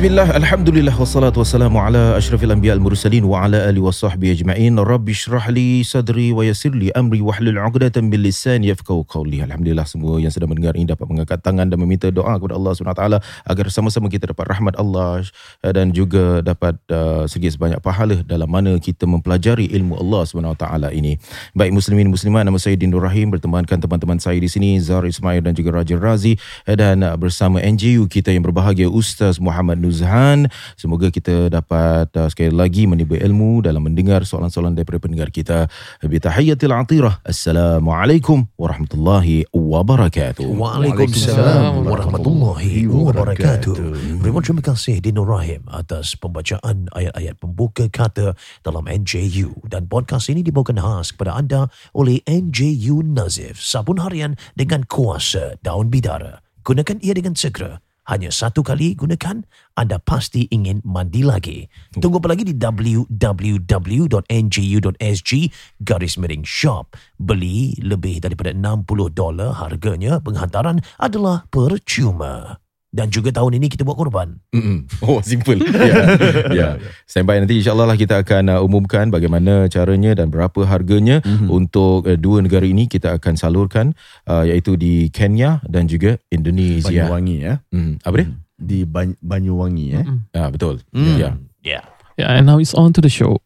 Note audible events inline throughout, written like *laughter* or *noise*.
Bismillah, Alhamdulillah, wassalatu wassalamu ala ashrafil anbiya al-mursalin wa ala alihi wa sahbihi ajma'in. Rabbi syrah li sadri wa yassir li amri wa hlul 'uqdatam min lisani yafqahu qawli. Alhamdulillah semua yang sedang mendengar ini dapat mengangkat tangan dan meminta doa kepada Allah SWT agar sama-sama kita dapat rahmat Allah eh, dan juga dapat uh, segi sebanyak pahala dalam mana kita mempelajari ilmu Allah SWT ini. Baik muslimin muslimat, nama saya Din Nur Rahim bertemankan teman-teman saya di sini Zahar Ismail dan juga Raja Razi eh, dan uh, bersama NGU kita yang berbahagia Ustaz Muhammad Nuzhan. Semoga kita dapat uh, sekali lagi menimba ilmu dalam mendengar soalan-soalan daripada pendengar kita. Bitahiyatil atirah. Assalamualaikum warahmatullahi wabarakatuh. Waalaikumsalam warahmatullahi wabarakatuh. Terima terima kasih Dino Rahim atas pembacaan ayat-ayat pembuka kata dalam NJU dan podcast ini dibawakan khas kepada anda oleh NJU Nazif, sabun harian dengan kuasa daun bidara. Gunakan ia dengan segera. Hanya satu kali gunakan, anda pasti ingin mandi lagi. Tunggu apa lagi di www.nju.sg garis miring shop. Beli lebih daripada 60 dolar harganya, penghantaran adalah percuma. Dan juga tahun ini kita buat korban. Mm-mm. Oh, *laughs* simple. Ya. ya. Stand by nanti insyaAllah lah kita akan uh, umumkan bagaimana caranya dan berapa harganya mm-hmm. untuk uh, dua negara ini kita akan salurkan uh, iaitu di Kenya dan juga Indonesia. Banyuwangi ya. Mm. Apa dia? Di Bany- Banyuwangi ya. Ah, betul. Mm. Ya. Yeah. Yeah, and now it's on to the show.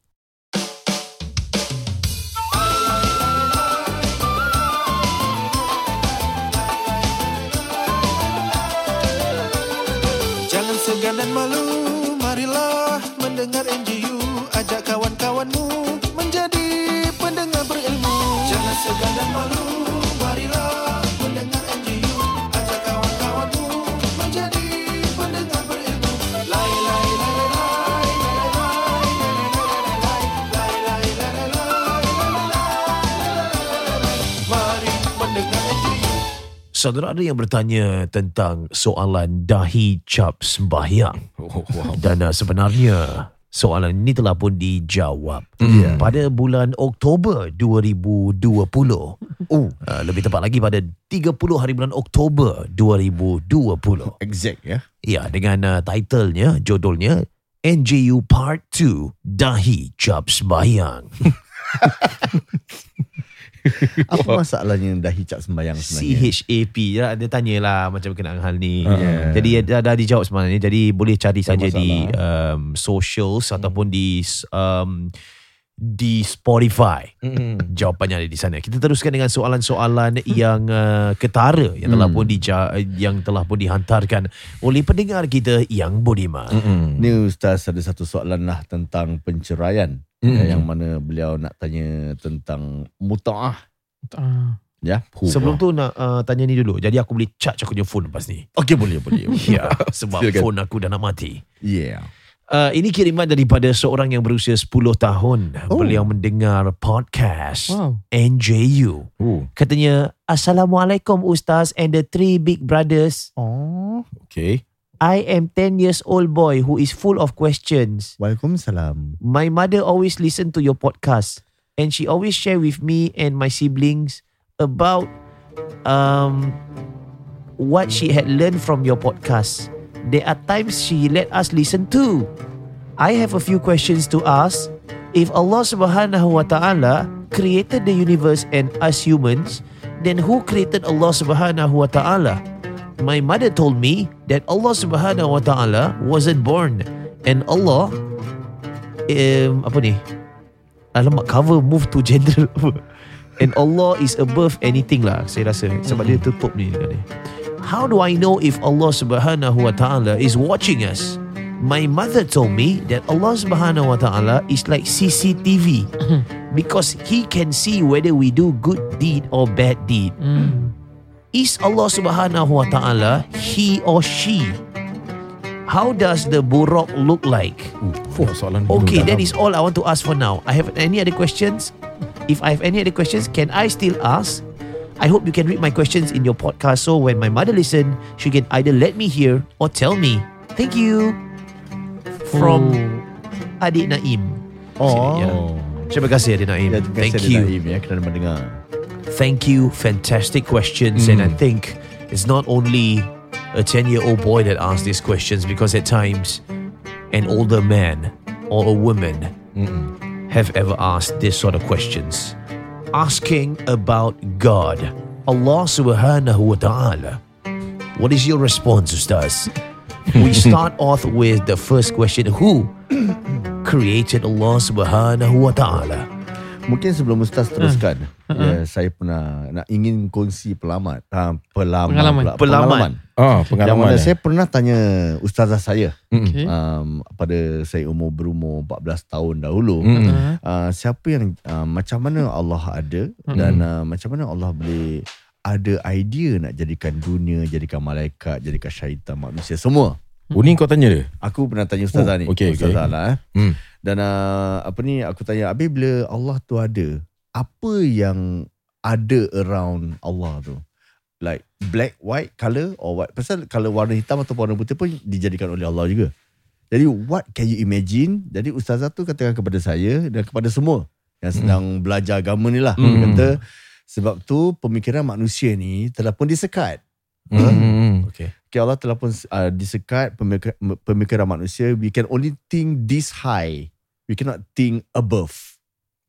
Saudara ada yang bertanya tentang soalan dahi cap sembahyang. Oh, wow. Dan uh, sebenarnya soalan ini telah pun dijawab Ya. pada bulan Oktober 2020. Oh, uh, lebih tepat lagi pada 30 hari bulan Oktober 2020. Exact ya. Ya, dengan uh, titlenya, judulnya NJU Part 2 Dahi Cap Sembahyang. *laughs* *laughs* Apa masalahnya dah hicap sembahyang sebenarnya? CHAP ya dia tanyalah macam berkenaan hal ni. Yeah. Jadi dah, dah dijawab sebenarnya. Jadi boleh cari Tak saja di um, socials ataupun di um, di Spotify. Mm. *laughs* Jawapannya ada di sana. Kita teruskan dengan soalan-soalan yang uh, ketara yang telah Hmm. pun dija- yang telah pun dihantarkan oleh pendengar kita yang budiman. Mm-mm. Ni Ustaz ada satu soalan lah tentang penceraian. Mm. Eh, Yang mana beliau nak tanya tentang muta'ah. Ah, Ya. Sebelum tu nak uh, tanya ni dulu. Jadi aku boleh charge aku punya phone lepas ni. Okey boleh boleh. *laughs* Ya, *laughs* sebab Silakan. phone aku dah nak mati. yeah. Uh, ini kiriman daripada seorang yang berusia 10 tahun. Oh. Beliau mendengar podcast wow. NJU. Oh, Katanya, Assalamualaikum Ustaz and the three big brothers. Oh. okay. I am 10 years old boy who is full of questions. Waalaikumsalam. My mother always listen to your podcast and she always share with me and my siblings about um what she had learned from your podcast. There are times she let us listen too. I have a few questions to ask. If Allah Subhanahu wa Ta'ala created the universe and us humans, then who created Allah Subhanahu wa Ta'ala? My mother told me that Allah Subhanahu wa Ta'ala wasn't born and Allah um, apa ni? Alamak cover move to general *laughs* And Allah is above anything lah Saya rasa Sebab dia tutup ni dekat ni How do I know if Allah subhanahu wa ta'ala is watching us? My mother told me that Allah subhanahu wa ta'ala is like CCTV because he can see whether we do good deed or bad deed. Mm. Is Allah subhanahu wa ta'ala he or she? How does the buruk look like? Oh, soalan Okay, that is all I want to ask for now. I have any other questions? If I have any other questions, can I still ask? I hope you can read my questions in your podcast so when my mother listen, she can either let me hear or tell me. Thank you. From Adik Naim. Oh. Ya. Terima kasih Adik Naim. Ya, terima Thank kasih you. Naim ya kerana mendengar. Thank you. Fantastic questions. And I Mm. think it's not only a 10 year old boy that asks these questions because at times an older man or a woman Mm-mm. have ever asked this sort of questions. Asking about God, Allah subhanahu wa ta'ala. What is your response, Ustaz? *laughs* we start off with the first question Who created Allah subhanahu wa ta'ala? Mungkin sebelum Ustaz Hmm. teruskan, ya, saya pernah nak ingin kongsi pelamat, uh, pelaman, Pengalaman. pula, Pelaman. Ah, Yang pengalaman. mana eh. saya pernah tanya ustazah saya Mm-mm. Okay. um, pada saya umur berumur 14 tahun dahulu. Mm-mm. Uh, Uh, siapa yang uh, macam mana Allah ada dan uh, macam mana Allah boleh ada idea nak jadikan dunia, jadikan malaikat, jadikan syaitan, manusia semua. Oh, ni kau tanya dia? Aku pernah tanya ustazah Oh, ni. okey, ustazah okey. lah eh. Hmm. Dan uh, apa ni aku tanya Habis bila Allah tu ada Apa yang ada around Allah tu Like black, white, colour or what Pasal kalau warna hitam atau warna putih pun Dijadikan oleh Allah juga Jadi what can you imagine Jadi ustazah tu katakan kepada saya Dan kepada semua Yang sedang belajar agama ni lah Hmm. Dia kata Sebab tu pemikiran manusia ni Telah pun disekat Mm-mm. Okay. Okay, Allah telah pun uh, disekat pemikir, pemikiran manusia. We can only think this high. We cannot think above.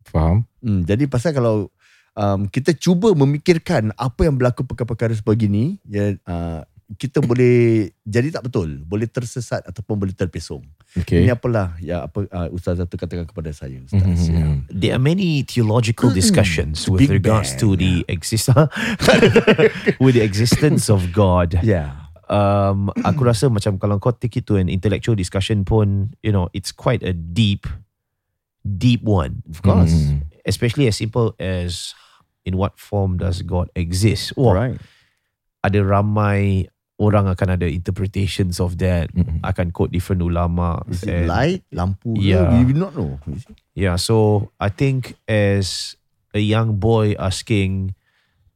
Faham? Hmm, jadi pasal kalau um, kita cuba memikirkan apa yang berlaku perkara-perkara sebegini, ya, uh, kita boleh jadi tak betul. Boleh tersesat ataupun boleh terpesong. Okay. Ini apalah ya apa uh, ustazah tu katakan kepada saya. Ustaz. Mm-mm. Ya. There are many theological discussions with Big regards Bang, to the exist *laughs* with the existence of God. Yeah. Um, aku rasa macam kalau kau take it to an intellectual discussion pun, you know, it's quite a deep, deep one. Of course. Mm. Especially as simple as in what form does God exist? Wah, Right. ada ramai orang akan ada interpretations of that. Mm-mm. Akan quote different ulama. Is it and- light, lampu? ke? Yeah. We, we not know. Yeah, so I think as a young boy asking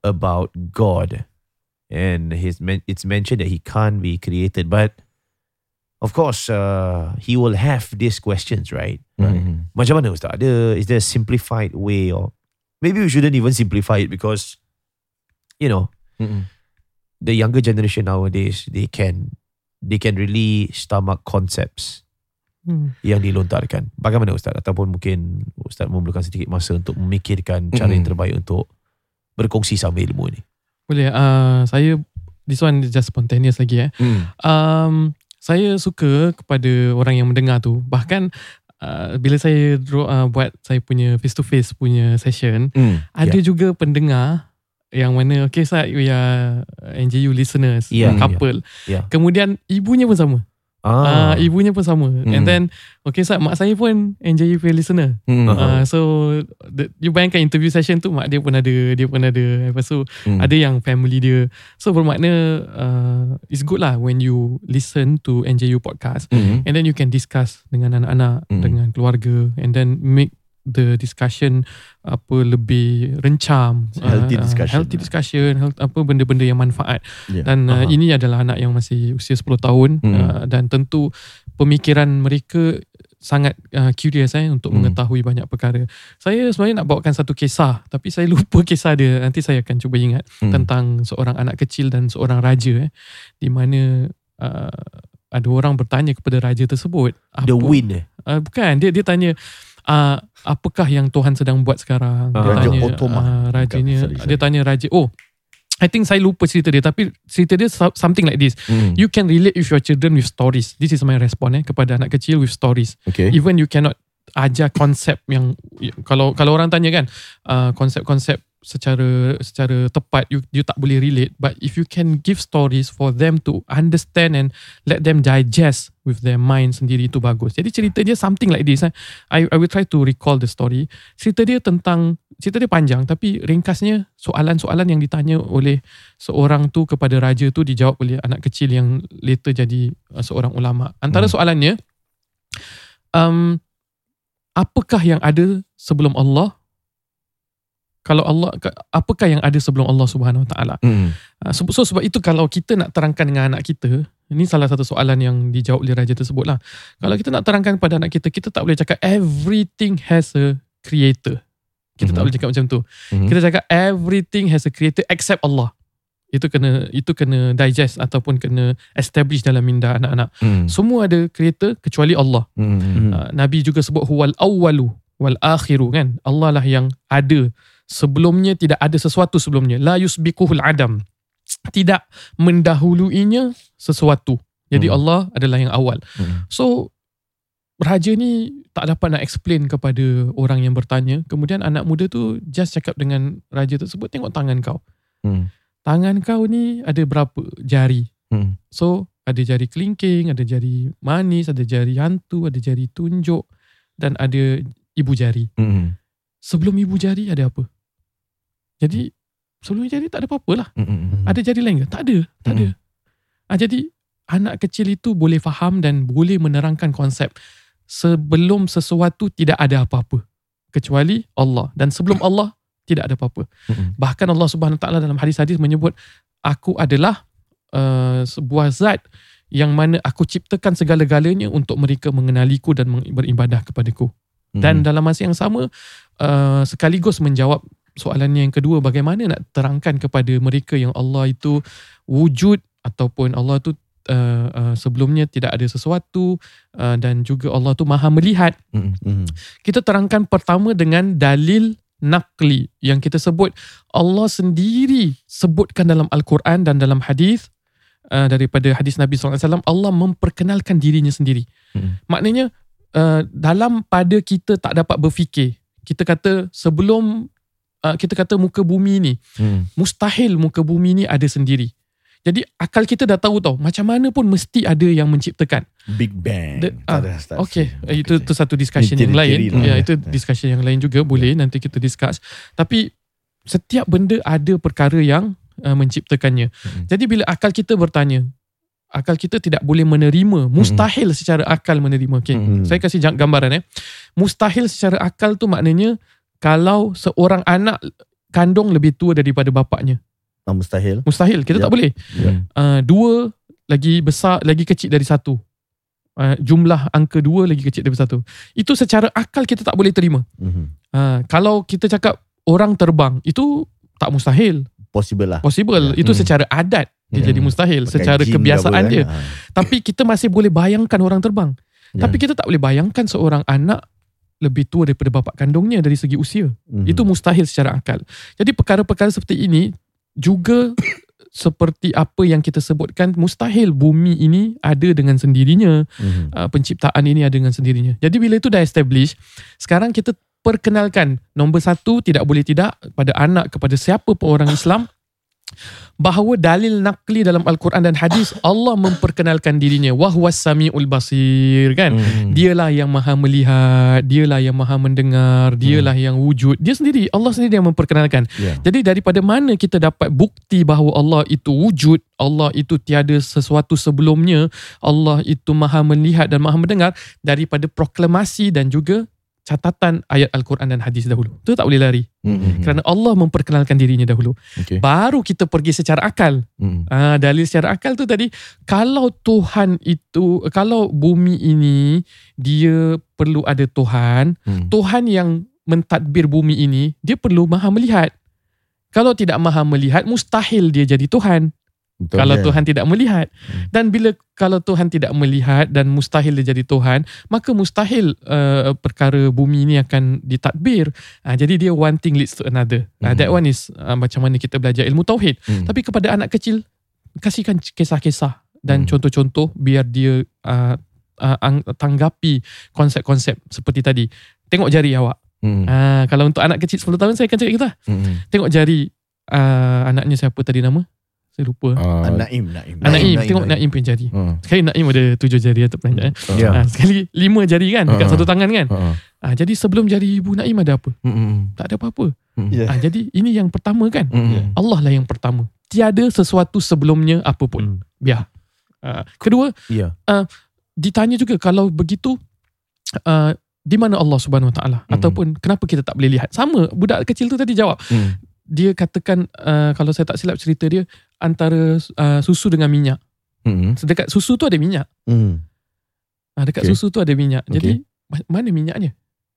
about God, and his it's mentioned that he can't be created, but of course uh, he will have these questions, right? Mm-mm. Macam mana Ustaz? Ada, is there a simplified way or maybe we shouldn't even simplify it because you know Mm-mm. the younger generation nowadays they can they can really stomach concepts hmm. yang dilontarkan. Bagaimana Ustaz? Ataupun mungkin Ustaz memerlukan sedikit masa untuk memikirkan cara yang Mm. terbaik untuk berkongsi sama ilmu ni. Boleh. Uh, saya this one is just spontaneous lagi eh. Mm. Um, saya suka kepada orang yang mendengar tu. Bahkan uh, bila saya draw, uh, buat saya punya face to face punya session, Mm. ada juga pendengar yang mana okay Ustaz we are NJU listeners Ya, couple. ya. Kemudian ibunya pun sama. Ah. Ah, ibunya pun sama. Hmm. And then okay Ustaz mak saya pun NJU punya listener. Mm. Uh, so the, you bayangkan interview session tu mak dia pun ada dia pun ada lepas tu Mm. ada yang family dia so bermakna uh, it's good lah when you listen to NJU podcast Mm. and then you can discuss dengan anak-anak Mm. dengan keluarga and then make the discussion apa lebih rencam Healthy uh, discussion healthy lah. discussion health, apa benda-benda yang manfaat Yeah. dan uh, Aha. ini adalah anak yang masih usia 10 tahun Hmm. uh, dan tentu pemikiran mereka sangat uh, curious eh untuk Hmm. mengetahui banyak perkara. Saya sebenarnya nak bawakan satu kisah tapi saya lupa *laughs* kisah dia. Nanti saya akan cuba ingat Hmm. tentang seorang anak kecil dan seorang raja eh di mana uh, ada orang bertanya kepada raja tersebut the win eh. Uh, bukan dia dia tanya uh, apakah yang Tuhan sedang buat sekarang dia Raja tanya Ottoman. uh, rajanya Bukan, sorry, sorry. dia tanya raja oh I think saya lupa cerita dia tapi cerita dia so- something like this Mm. you can relate with your children with stories this is my response eh kepada anak kecil with stories Okay. even you cannot ajar konsep yang kalau kalau orang tanya kan uh, konsep-konsep secara secara tepat you you tak boleh relate but if you can give stories for them to understand and let them digest with their mind sendiri itu bagus. Jadi cerita dia something like this. eh. I I will try to recall the story. Cerita dia tentang cerita dia panjang tapi ringkasnya soalan-soalan yang ditanya oleh seorang tu kepada raja tu dijawab oleh anak kecil yang later jadi uh, seorang ulama. Antara Hmm. soalannya um, apakah yang ada sebelum Allah? Kalau Allah apakah yang ada sebelum Allah Subhanahu Wa Taala? Hmm. Ah, So, so sebab itu kalau kita nak terangkan dengan anak kita, ini salah satu soalan yang dijawab oleh raja tersebut lah. Kalau kita nak terangkan kepada anak kita, kita tak boleh cakap everything has a creator. Kita tak Mhm. boleh cakap macam tu. Mhm. Kita cakap everything has a creator except Allah. Itu kena itu kena digest ataupun kena establish dalam minda anak-anak. Hmm. Semua ada creator kecuali Allah. Hmm. Hmm. Uh, Nabi juga sebut huwal awwalu wal akhiru kan. Allah lah yang ada. Sebelumnya tidak ada sesuatu sebelumnya. La yusbikuhul adam. Tidak mendahuluinya sesuatu. Jadi Hmm. Allah adalah yang awal. Hmm. So raja ni tak dapat nak explain kepada orang yang bertanya. Kemudian anak muda tu just cakap dengan raja tersebut, tengok tangan kau. Hmm. Tangan kau ni ada berapa jari? Hmm. So ada jari kelingking, ada jari manis, ada jari hantu, ada jari tunjuk dan ada ibu jari. Hmm. Sebelum ibu jari ada apa? Jadi sebelum jari tak ada apa-apa lah. Hmm. Ada jari lain ke? Tak ada. Tak ada. Ah, jadi anak kecil itu boleh faham dan boleh menerangkan konsep sebelum sesuatu tidak ada apa-apa kecuali Allah dan sebelum Allah tidak ada apa-apa. Hmm. Bahkan Allah Subhanahu Wa Taala dalam hadis-hadis menyebut aku adalah uh, sebuah zat yang mana aku ciptakan segala-galanya untuk mereka mengenaliku dan beribadah kepadaku. Hmm. Dan dalam masa yang sama uh, sekaligus menjawab soalannya yang kedua bagaimana nak terangkan kepada mereka yang Allah itu wujud ataupun Allah itu uh, uh, sebelumnya tidak ada sesuatu uh, dan juga Allah tu Maha melihat Hmm. Hmm. kita terangkan pertama dengan dalil nakli yang kita sebut Allah sendiri sebutkan dalam Al-Quran dan dalam hadis uh, daripada hadis Nabi SAW Allah memperkenalkan dirinya sendiri. Hmm. Maknanya uh, dalam pada kita tak dapat berfikir kita kata sebelum uh, kita kata muka bumi ni Hmm. mustahil muka bumi ni ada sendiri. Jadi akal kita dah tahu tau macam mana pun mesti ada yang menciptakan. Big Bang. The- ah, ada start. Okay, eh, itu itu satu discussion yang lain. teori-teori Ya, lah. itu discussion yang lain juga boleh nanti kita discuss. Tapi setiap benda ada perkara yang uh, menciptakannya. Mhm. Jadi bila akal kita bertanya, akal kita tidak boleh menerima, mustahil secara akal menerima. Okay, Mhm. saya kasih gambaran eh. Mustahil secara akal tu maknanya kalau seorang anak kandung lebih tua daripada bapaknya. Ah, mustahil. Mustahil, kita tak Yep. boleh. Hmm. Uh, dua lagi besar, lagi kecil dari satu. Uh, jumlah angka dua lagi kecil dari satu. Itu secara akal kita tak boleh terima. Uh, kalau kita cakap orang terbang, itu tak mustahil. Possible lah. Possible. Ya. Itu Hmm. secara adat dia Hmm. jadi mustahil. Pakai secara kebiasaan apa, dia. kan? Ah. Tapi kita masih boleh bayangkan orang terbang. Ya. Tapi kita tak boleh bayangkan seorang anak lebih tua daripada bapa kandungnya dari segi usia. Mhm. Itu mustahil secara akal. Jadi perkara-perkara seperti ini juga *coughs* seperti apa yang kita sebutkan mustahil bumi ini ada dengan sendirinya Mhm. uh, penciptaan ini ada dengan sendirinya. Jadi bila itu dah establish, sekarang kita perkenalkan nombor satu tidak boleh tidak pada anak kepada siapa pun orang Islam bahawa dalil nakli dalam Al-Quran dan hadis *coughs* Allah memperkenalkan dirinya. Wahwas samiul basir kan? Hmm. dialah yang maha melihat dialah yang maha mendengar dialah yang wujud. Dia sendiri Allah sendiri yang memperkenalkan. Ya. jadi daripada mana kita dapat bukti bahawa Allah itu wujud, Allah itu tiada sesuatu sebelumnya, Allah itu maha melihat dan maha mendengar daripada proklamasi dan juga catatan ayat Al-Quran dan hadis dahulu. Itu tak boleh lari. Hmm. Kerana Allah memperkenalkan dirinya dahulu. Okay. Baru kita pergi secara akal. Hmm. Ah, dalil secara akal tu tadi, kalau Tuhan itu, kalau bumi ini dia perlu ada Tuhan, Hmm. Tuhan yang mentadbir bumi ini, dia perlu maha melihat. Kalau tidak maha melihat, mustahil dia jadi Tuhan. Betul. kalau ya. Tuhan tidak melihat. Hmm. Dan bila kalau Tuhan tidak melihat dan mustahil dia jadi Tuhan, maka mustahil uh, perkara bumi ini akan ditadbir. Uh, jadi dia one thing leads to another. Uh, Hmm. that one is uh, macam mana kita belajar ilmu tauhid. Hmm. Tapi kepada anak kecil, kasihkan kisah-kisah dan Hmm. contoh-contoh biar dia uh, uh, ang- tanggapi konsep-konsep seperti tadi. Tengok jari awak. Mm. Ah, kalau untuk anak kecil 10 tahun saya akan cakap kita. Mm. Tengok jari uh, anaknya siapa tadi nama? Saya lupa. Ah, Naim, Naim. Ah, Naim, Naim, tengok Naim. Naim punya jari. ah, Sekali Naim ada tujuh jari atau peranjat. Eh. Ya. Ah, sekali lima jari kan dekat Ah. satu tangan kan. ah, ah. Ah, jadi sebelum jari ibu Naim ada apa? Mm. Tak ada apa-apa. Mm. Ya. Ah, jadi ini yang pertama kan. Mm. Allah lah yang pertama. Tiada sesuatu sebelumnya apa pun. Hmm. Biar. Ah, kedua, Ya. ditanya juga kalau begitu uh, di mana Allah Subhanahu Wa Taala Hmm. ataupun kenapa kita tak boleh lihat sama budak kecil tu tadi jawab Mm. Dia katakan uh, kalau saya tak silap cerita dia antara uh, susu dengan minyak Mm. dekat susu tu ada minyak Hmm. uh, dekat Okay. susu tu ada minyak jadi ma- mana minyaknya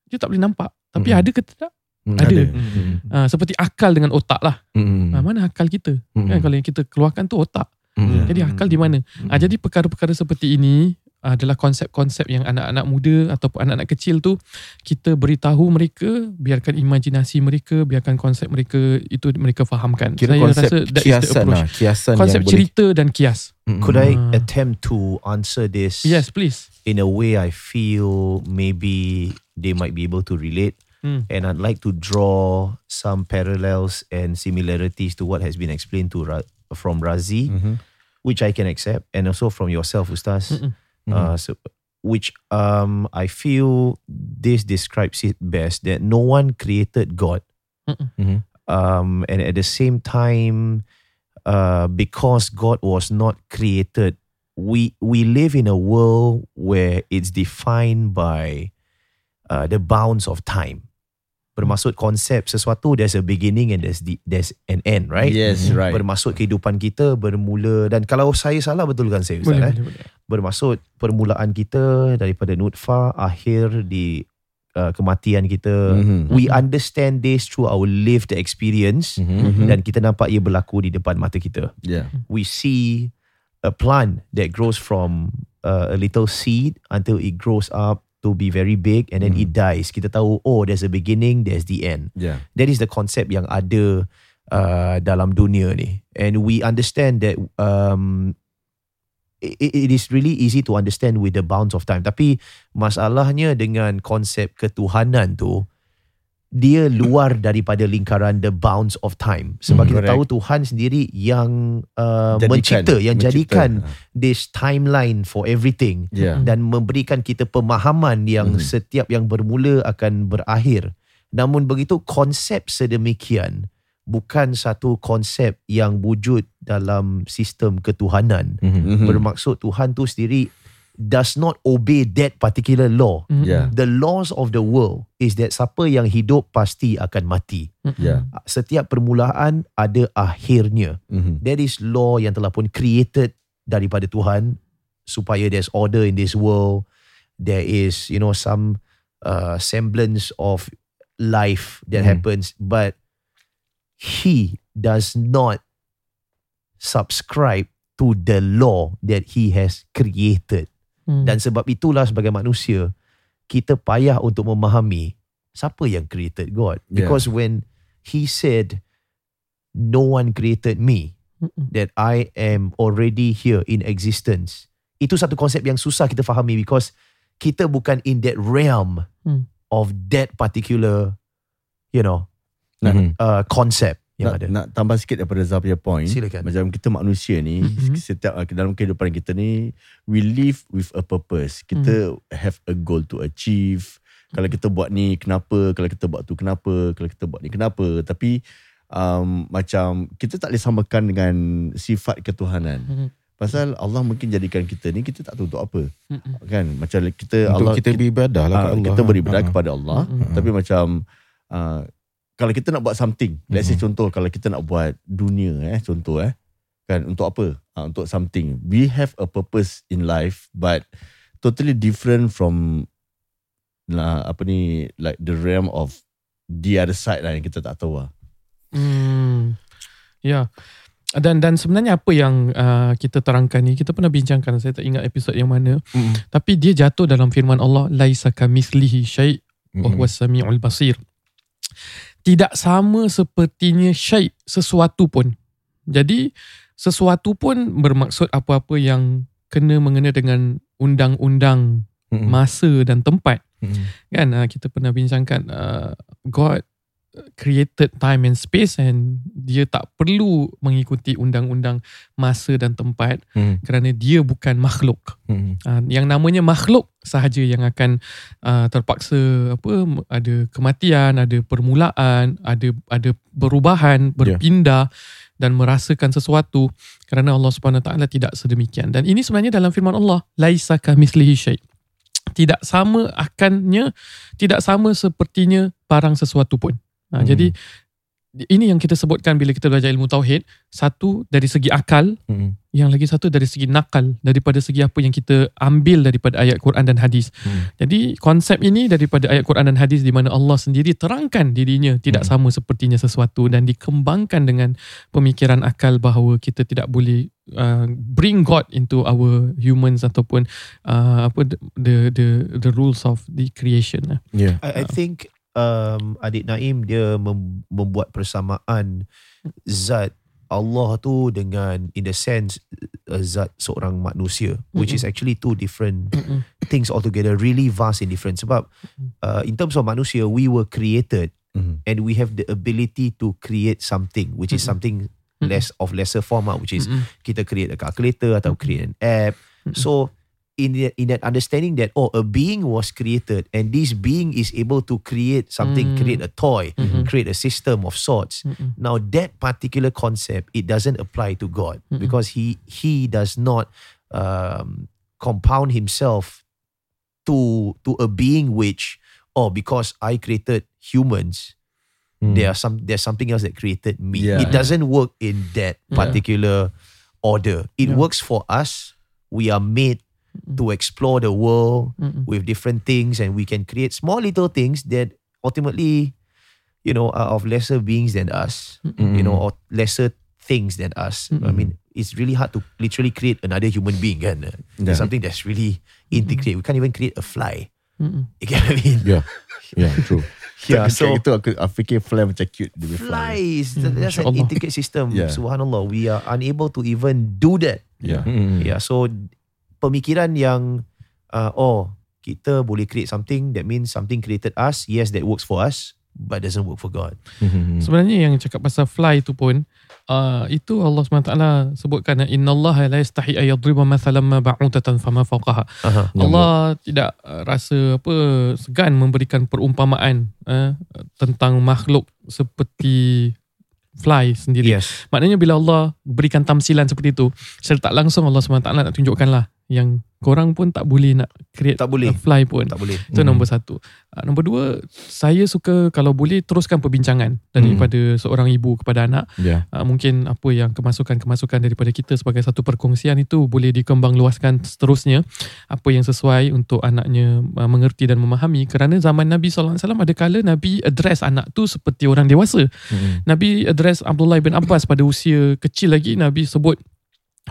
dia tak boleh nampak tapi Hmm. ada ke tidak Mm. Ada. Hmm. uh, seperti akal dengan otak lah Mm. uh, mana akal kita Mm. kan kalau yang kita keluarkan tu otak Mm. jadi akal di mana Ah, jadi perkara-perkara seperti ini adalah konsep-konsep yang anak-anak muda ataupun anak-anak kecil tu kita beritahu mereka, biarkan imajinasi mereka, biarkan konsep mereka itu mereka fahamkan. Kira Saya konsep rasa that is the kiasan approach. lah. Kiasan Konsep yang cerita dan kias. boleh. Could I Ah. attempt to answer this Yes, please. in a way I feel maybe they might be able to relate? Hmm. And I'd like to draw some parallels and similarities to what has been explained to Ra- from Razi, Mhm. which I can accept, and also from yourself, Ustaz. Mm-mm. Uh, so, which um, I feel this describes it best that no one created God. Mm-mm. Mhm. Um, and at the same time, uh, because God was not created, we we live in a world where it's defined by uh, the bounds of time. Bermaksud konsep sesuatu there's a beginning and there's the, there's an end, right? Yes, right. Bermaksud kehidupan kita bermula dan kalau saya salah betulkan saya Ustaz Boleh, eh? boleh, boleh. Bermaksud permulaan kita daripada nutfah akhir di uh, kematian kita. Mhm. We understand this through our lived experience Mhm. dan kita nampak ia berlaku di depan mata kita. Yeah. We see a plant that grows from uh, a little seed until it grows up to be very big and then it dies. Kita tahu oh there's a beginning, there's the end. Yeah. That is the concept yang ada uh, dalam dunia ni. And we understand that um, it, it is really easy to understand with the bounds of time. Tapi masalahnya dengan konsep ketuhanan tu, dia luar *coughs* daripada lingkaran the bounds of time. Sebab Hmm, kita correct. tahu Tuhan sendiri yang uh, Jadikan, mencipta, yang mencipta. jadikan this timeline for everything Yeah. dan memberikan kita pemahaman yang Mhm. setiap yang bermula akan berakhir. Namun begitu konsep sedemikian bukan satu konsep yang wujud dalam sistem ketuhanan. Mhm. Mhm. Bermaksud Tuhan tu sendiri does not obey that particular law. Mm-mm. Yeah. The laws of the world is that siapa yang hidup pasti akan mati. Mm-mm. Yeah. Setiap permulaan ada akhirnya. Mhm. That is law yang telah pun created daripada Tuhan supaya there's order in this world. There is, you know, some uh, semblance of life that Mhm. happens, but he does not subscribe to the law that he has created. Mm. Dan sebab itulah sebagai manusia, kita payah untuk memahami siapa yang created God. Yeah. Because when he said, no one created me, Mm-mm. that I am already here in existence. Itu satu konsep yang susah kita fahami because kita bukan in that realm Hmm. of that particular, you know, Mhm. uh, concept yang Nak, ada. nak tambah sikit daripada Zah punya point. Silakan. Macam kita manusia ni, Mhm. setiap uh, dalam kehidupan kita ni, we live with a purpose. Kita have a goal to achieve. Kalau kita buat ni, kenapa? Kalau kita buat tu, kenapa? Kalau kita buat ni, kenapa? Tapi um, macam kita tak boleh samakan dengan sifat ketuhanan. Mhm. Pasal Allah mungkin jadikan kita ni, kita tak tahu untuk apa. Mm-mm. Kan? Macam kita, Untuk Allah, kita beribadah lah Ah, kat Allah. kita beribadah Ah. kepada Allah Mm-mm. tapi macam uh, kalau kita nak buat something let's say contoh kalau kita nak buat dunia eh contoh eh kan untuk apa uh, untuk something we have a purpose in life but totally different from lah apa ni like the realm of the other side lah yang kita tak tahu lah Hmm. Ya. Dan dan sebenarnya apa yang uh, kita terangkan ni kita pernah bincangkan saya tak ingat episod yang mana Mm. tapi dia jatuh dalam firman Allah laisa kamithlihi syai' wa Mhm. huwas samiul basir. Tidak sama sepertinya syai' sesuatu pun. Jadi sesuatu pun bermaksud apa-apa yang kena mengena dengan undang-undang masa dan tempat. Kan uh, kita pernah bincangkan uh, God created time and space and dia tak perlu mengikuti undang-undang masa dan tempat Hmm. kerana dia bukan makhluk. Hmm. uh, yang namanya makhluk sahaja yang akan uh, terpaksa apa ada kematian ada permulaan ada ada perubahan berpindah dan merasakan sesuatu kerana Allah Subhanahu Taala tidak sedemikian. Dan ini sebenarnya dalam firman Allah laisa kamitslihi syai. Tidak sama akannya tidak sama sepertinya barang sesuatu pun ha, Hmm. jadi ini yang kita sebutkan bila kita belajar ilmu tauhid satu dari segi akal Hmm. yang lagi satu dari segi nakal daripada segi apa yang kita ambil daripada ayat Quran dan hadis. Hmm. Jadi konsep ini daripada ayat Quran dan hadis di mana Allah sendiri terangkan dirinya tidak Hmm. sama sepertinya sesuatu dan dikembangkan dengan pemikiran akal bahawa kita tidak boleh uh, bring God into our humans ataupun uh, apa the the the rules of the creation. lah. Yeah. I, I think um, Adik Naim dia mem- membuat persamaan zat Allah tu dengan in the sense uh, zat seorang manusia which is actually two different Mm-mm. things altogether really vast and different sebab uh, in terms of manusia we were created Mhm. and we have the ability to create something which is Mm-mm. something Mm-mm. less of lesser form ah, which is Mm-mm. kita create a calculator atau create an app Mm-mm. so in that, in that understanding that oh a being was created and this being is able to create something Mm. create a toy Mhm. create a system of sorts Mm-mm. now that particular concept it doesn't apply to god Mm-mm. because he he does not um, compound himself to to a being which oh because i created humans Hmm. there are some there's something else that created me Yeah. it doesn't work in that Yeah. particular order it Yeah. works for us we are made to explore the world Mm-mm. with different things and we can create small little things that ultimately you know are of lesser beings than us Mm. you know or lesser things than us i Mm-mm. mean it's really hard to literally create another human being kan? Yeah. something that's really integrate we can't even create a fly Mm-mm. you get what I mean Yeah. Yeah, true. *laughs* yeah so so itu aku, aku fikir fly macam cute dia fly. Hmm, that's an intricate system Yeah. subhanallah we are unable to even do that Yeah. Yeah, so pemikiran yang uh, oh kita boleh create something that means something created us. Yes, that works for us, but doesn't work for God. Hmm. Sebenarnya yang cakap pasal fly tu pun uh, itu Allah SWT sebutkan innallaha la yastahi ay yadriba mathalan ma ba'udatan fama fawqaha. Uh-huh. Allah tidak uh, rasa apa segan memberikan perumpamaan uh, tentang makhluk seperti fly sendiri. Yes. Maknanya bila Allah berikan tamsilan seperti itu, secara tak langsung Allah SWT nak tunjukkan lah yang korang pun tak boleh nak create Tak boleh. fly pun. Tak boleh. Itu nombor satu. Uh, nombor dua, saya suka kalau boleh teruskan perbincangan daripada seorang ibu kepada anak. Yeah. Uh, mungkin apa yang kemasukan-kemasukan daripada kita sebagai satu perkongsian itu boleh dikembang luaskan seterusnya. Apa yang sesuai untuk anaknya uh, mengerti dan memahami. Kerana zaman Nabi SAW ada kala Nabi address anak tu seperti orang dewasa. Hmm. Nabi address Abdullah bin Abbas pada usia kecil lagi Nabi sebut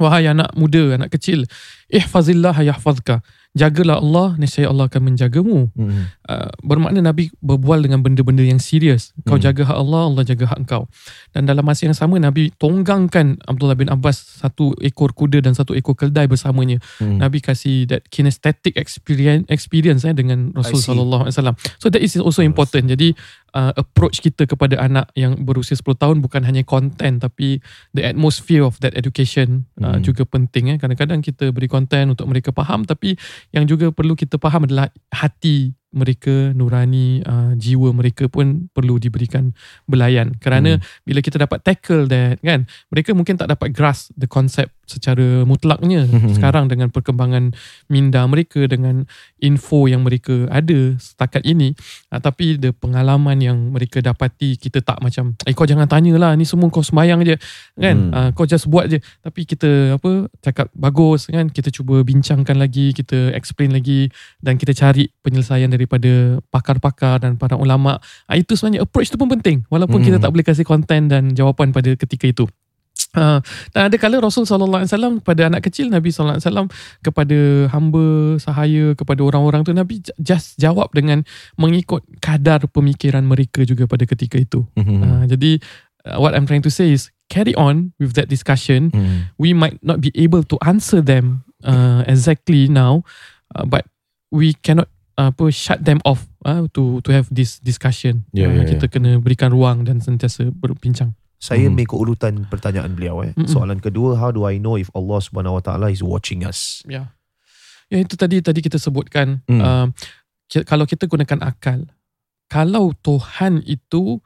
wahai anak muda anak kecil ihfazillah yahfazka jagalah Allah nescaya Allah akan menjagamu Hmm. Uh, bermakna Nabi berbual dengan benda-benda yang serius kau Hmm. jaga hak Allah Allah jaga hak engkau dan dalam masa yang sama Nabi tonggangkan Abdullah bin Abbas satu ekor kuda dan satu ekor keldai bersamanya Hmm. Nabi kasih that kinesthetic experience experience eh dengan Rasul sallallahu alaihi wasallam. So that is also important. Jadi uh, approach kita kepada anak yang berusia 10 tahun bukan hanya content tapi the atmosphere of that education uh, Hmm. juga penting eh. Kadang-kadang kita beri content untuk mereka faham tapi yang juga perlu kita faham adalah hati mereka nurani uh, jiwa mereka pun perlu diberikan belayan. Kerana bila kita dapat tackle that kan mereka mungkin tak dapat grasp the concept secara mutlaknya Mhm. sekarang dengan perkembangan minda mereka dengan info yang mereka ada setakat ini uh, tapi the pengalaman yang mereka dapati kita tak macam eh kau jangan tanyalah ni semua kau sembayang je kan Hmm. uh, kau just buat je tapi kita apa cakap bagus kan kita cuba bincangkan lagi kita explain lagi dan kita cari penyelesaian daripada pakar-pakar dan para ulama uh, itu sebenarnya approach tu pun penting walaupun Hmm. kita tak boleh kasih konten dan jawapan pada ketika itu Uh, dan ada kala Rasul sallallahu alaihi wasallam pada anak kecil Nabi sallallahu alaihi wasallam kepada hamba sahaya kepada orang-orang tu Nabi just jawab dengan mengikut kadar pemikiran mereka juga pada ketika itu. Hmm. Uh, jadi uh, what I'm trying to say is carry on with that discussion. Hmm. We might not be able to answer them uh, exactly now, uh, but we cannot apa shut them off uh, to to have this discussion. Ya, Ah, ya, ya. kita kena berikan ruang dan sentiasa berbincang. Saya Mhm. mengikut urutan pertanyaan beliau eh. Mm-mm. Soalan kedua, how do I know if Allah Subhanahu Wa Taala is watching us? Ya. Ya itu tadi tadi kita sebutkan Hmm. uh, kalau kita gunakan akal. Kalau Tuhan itu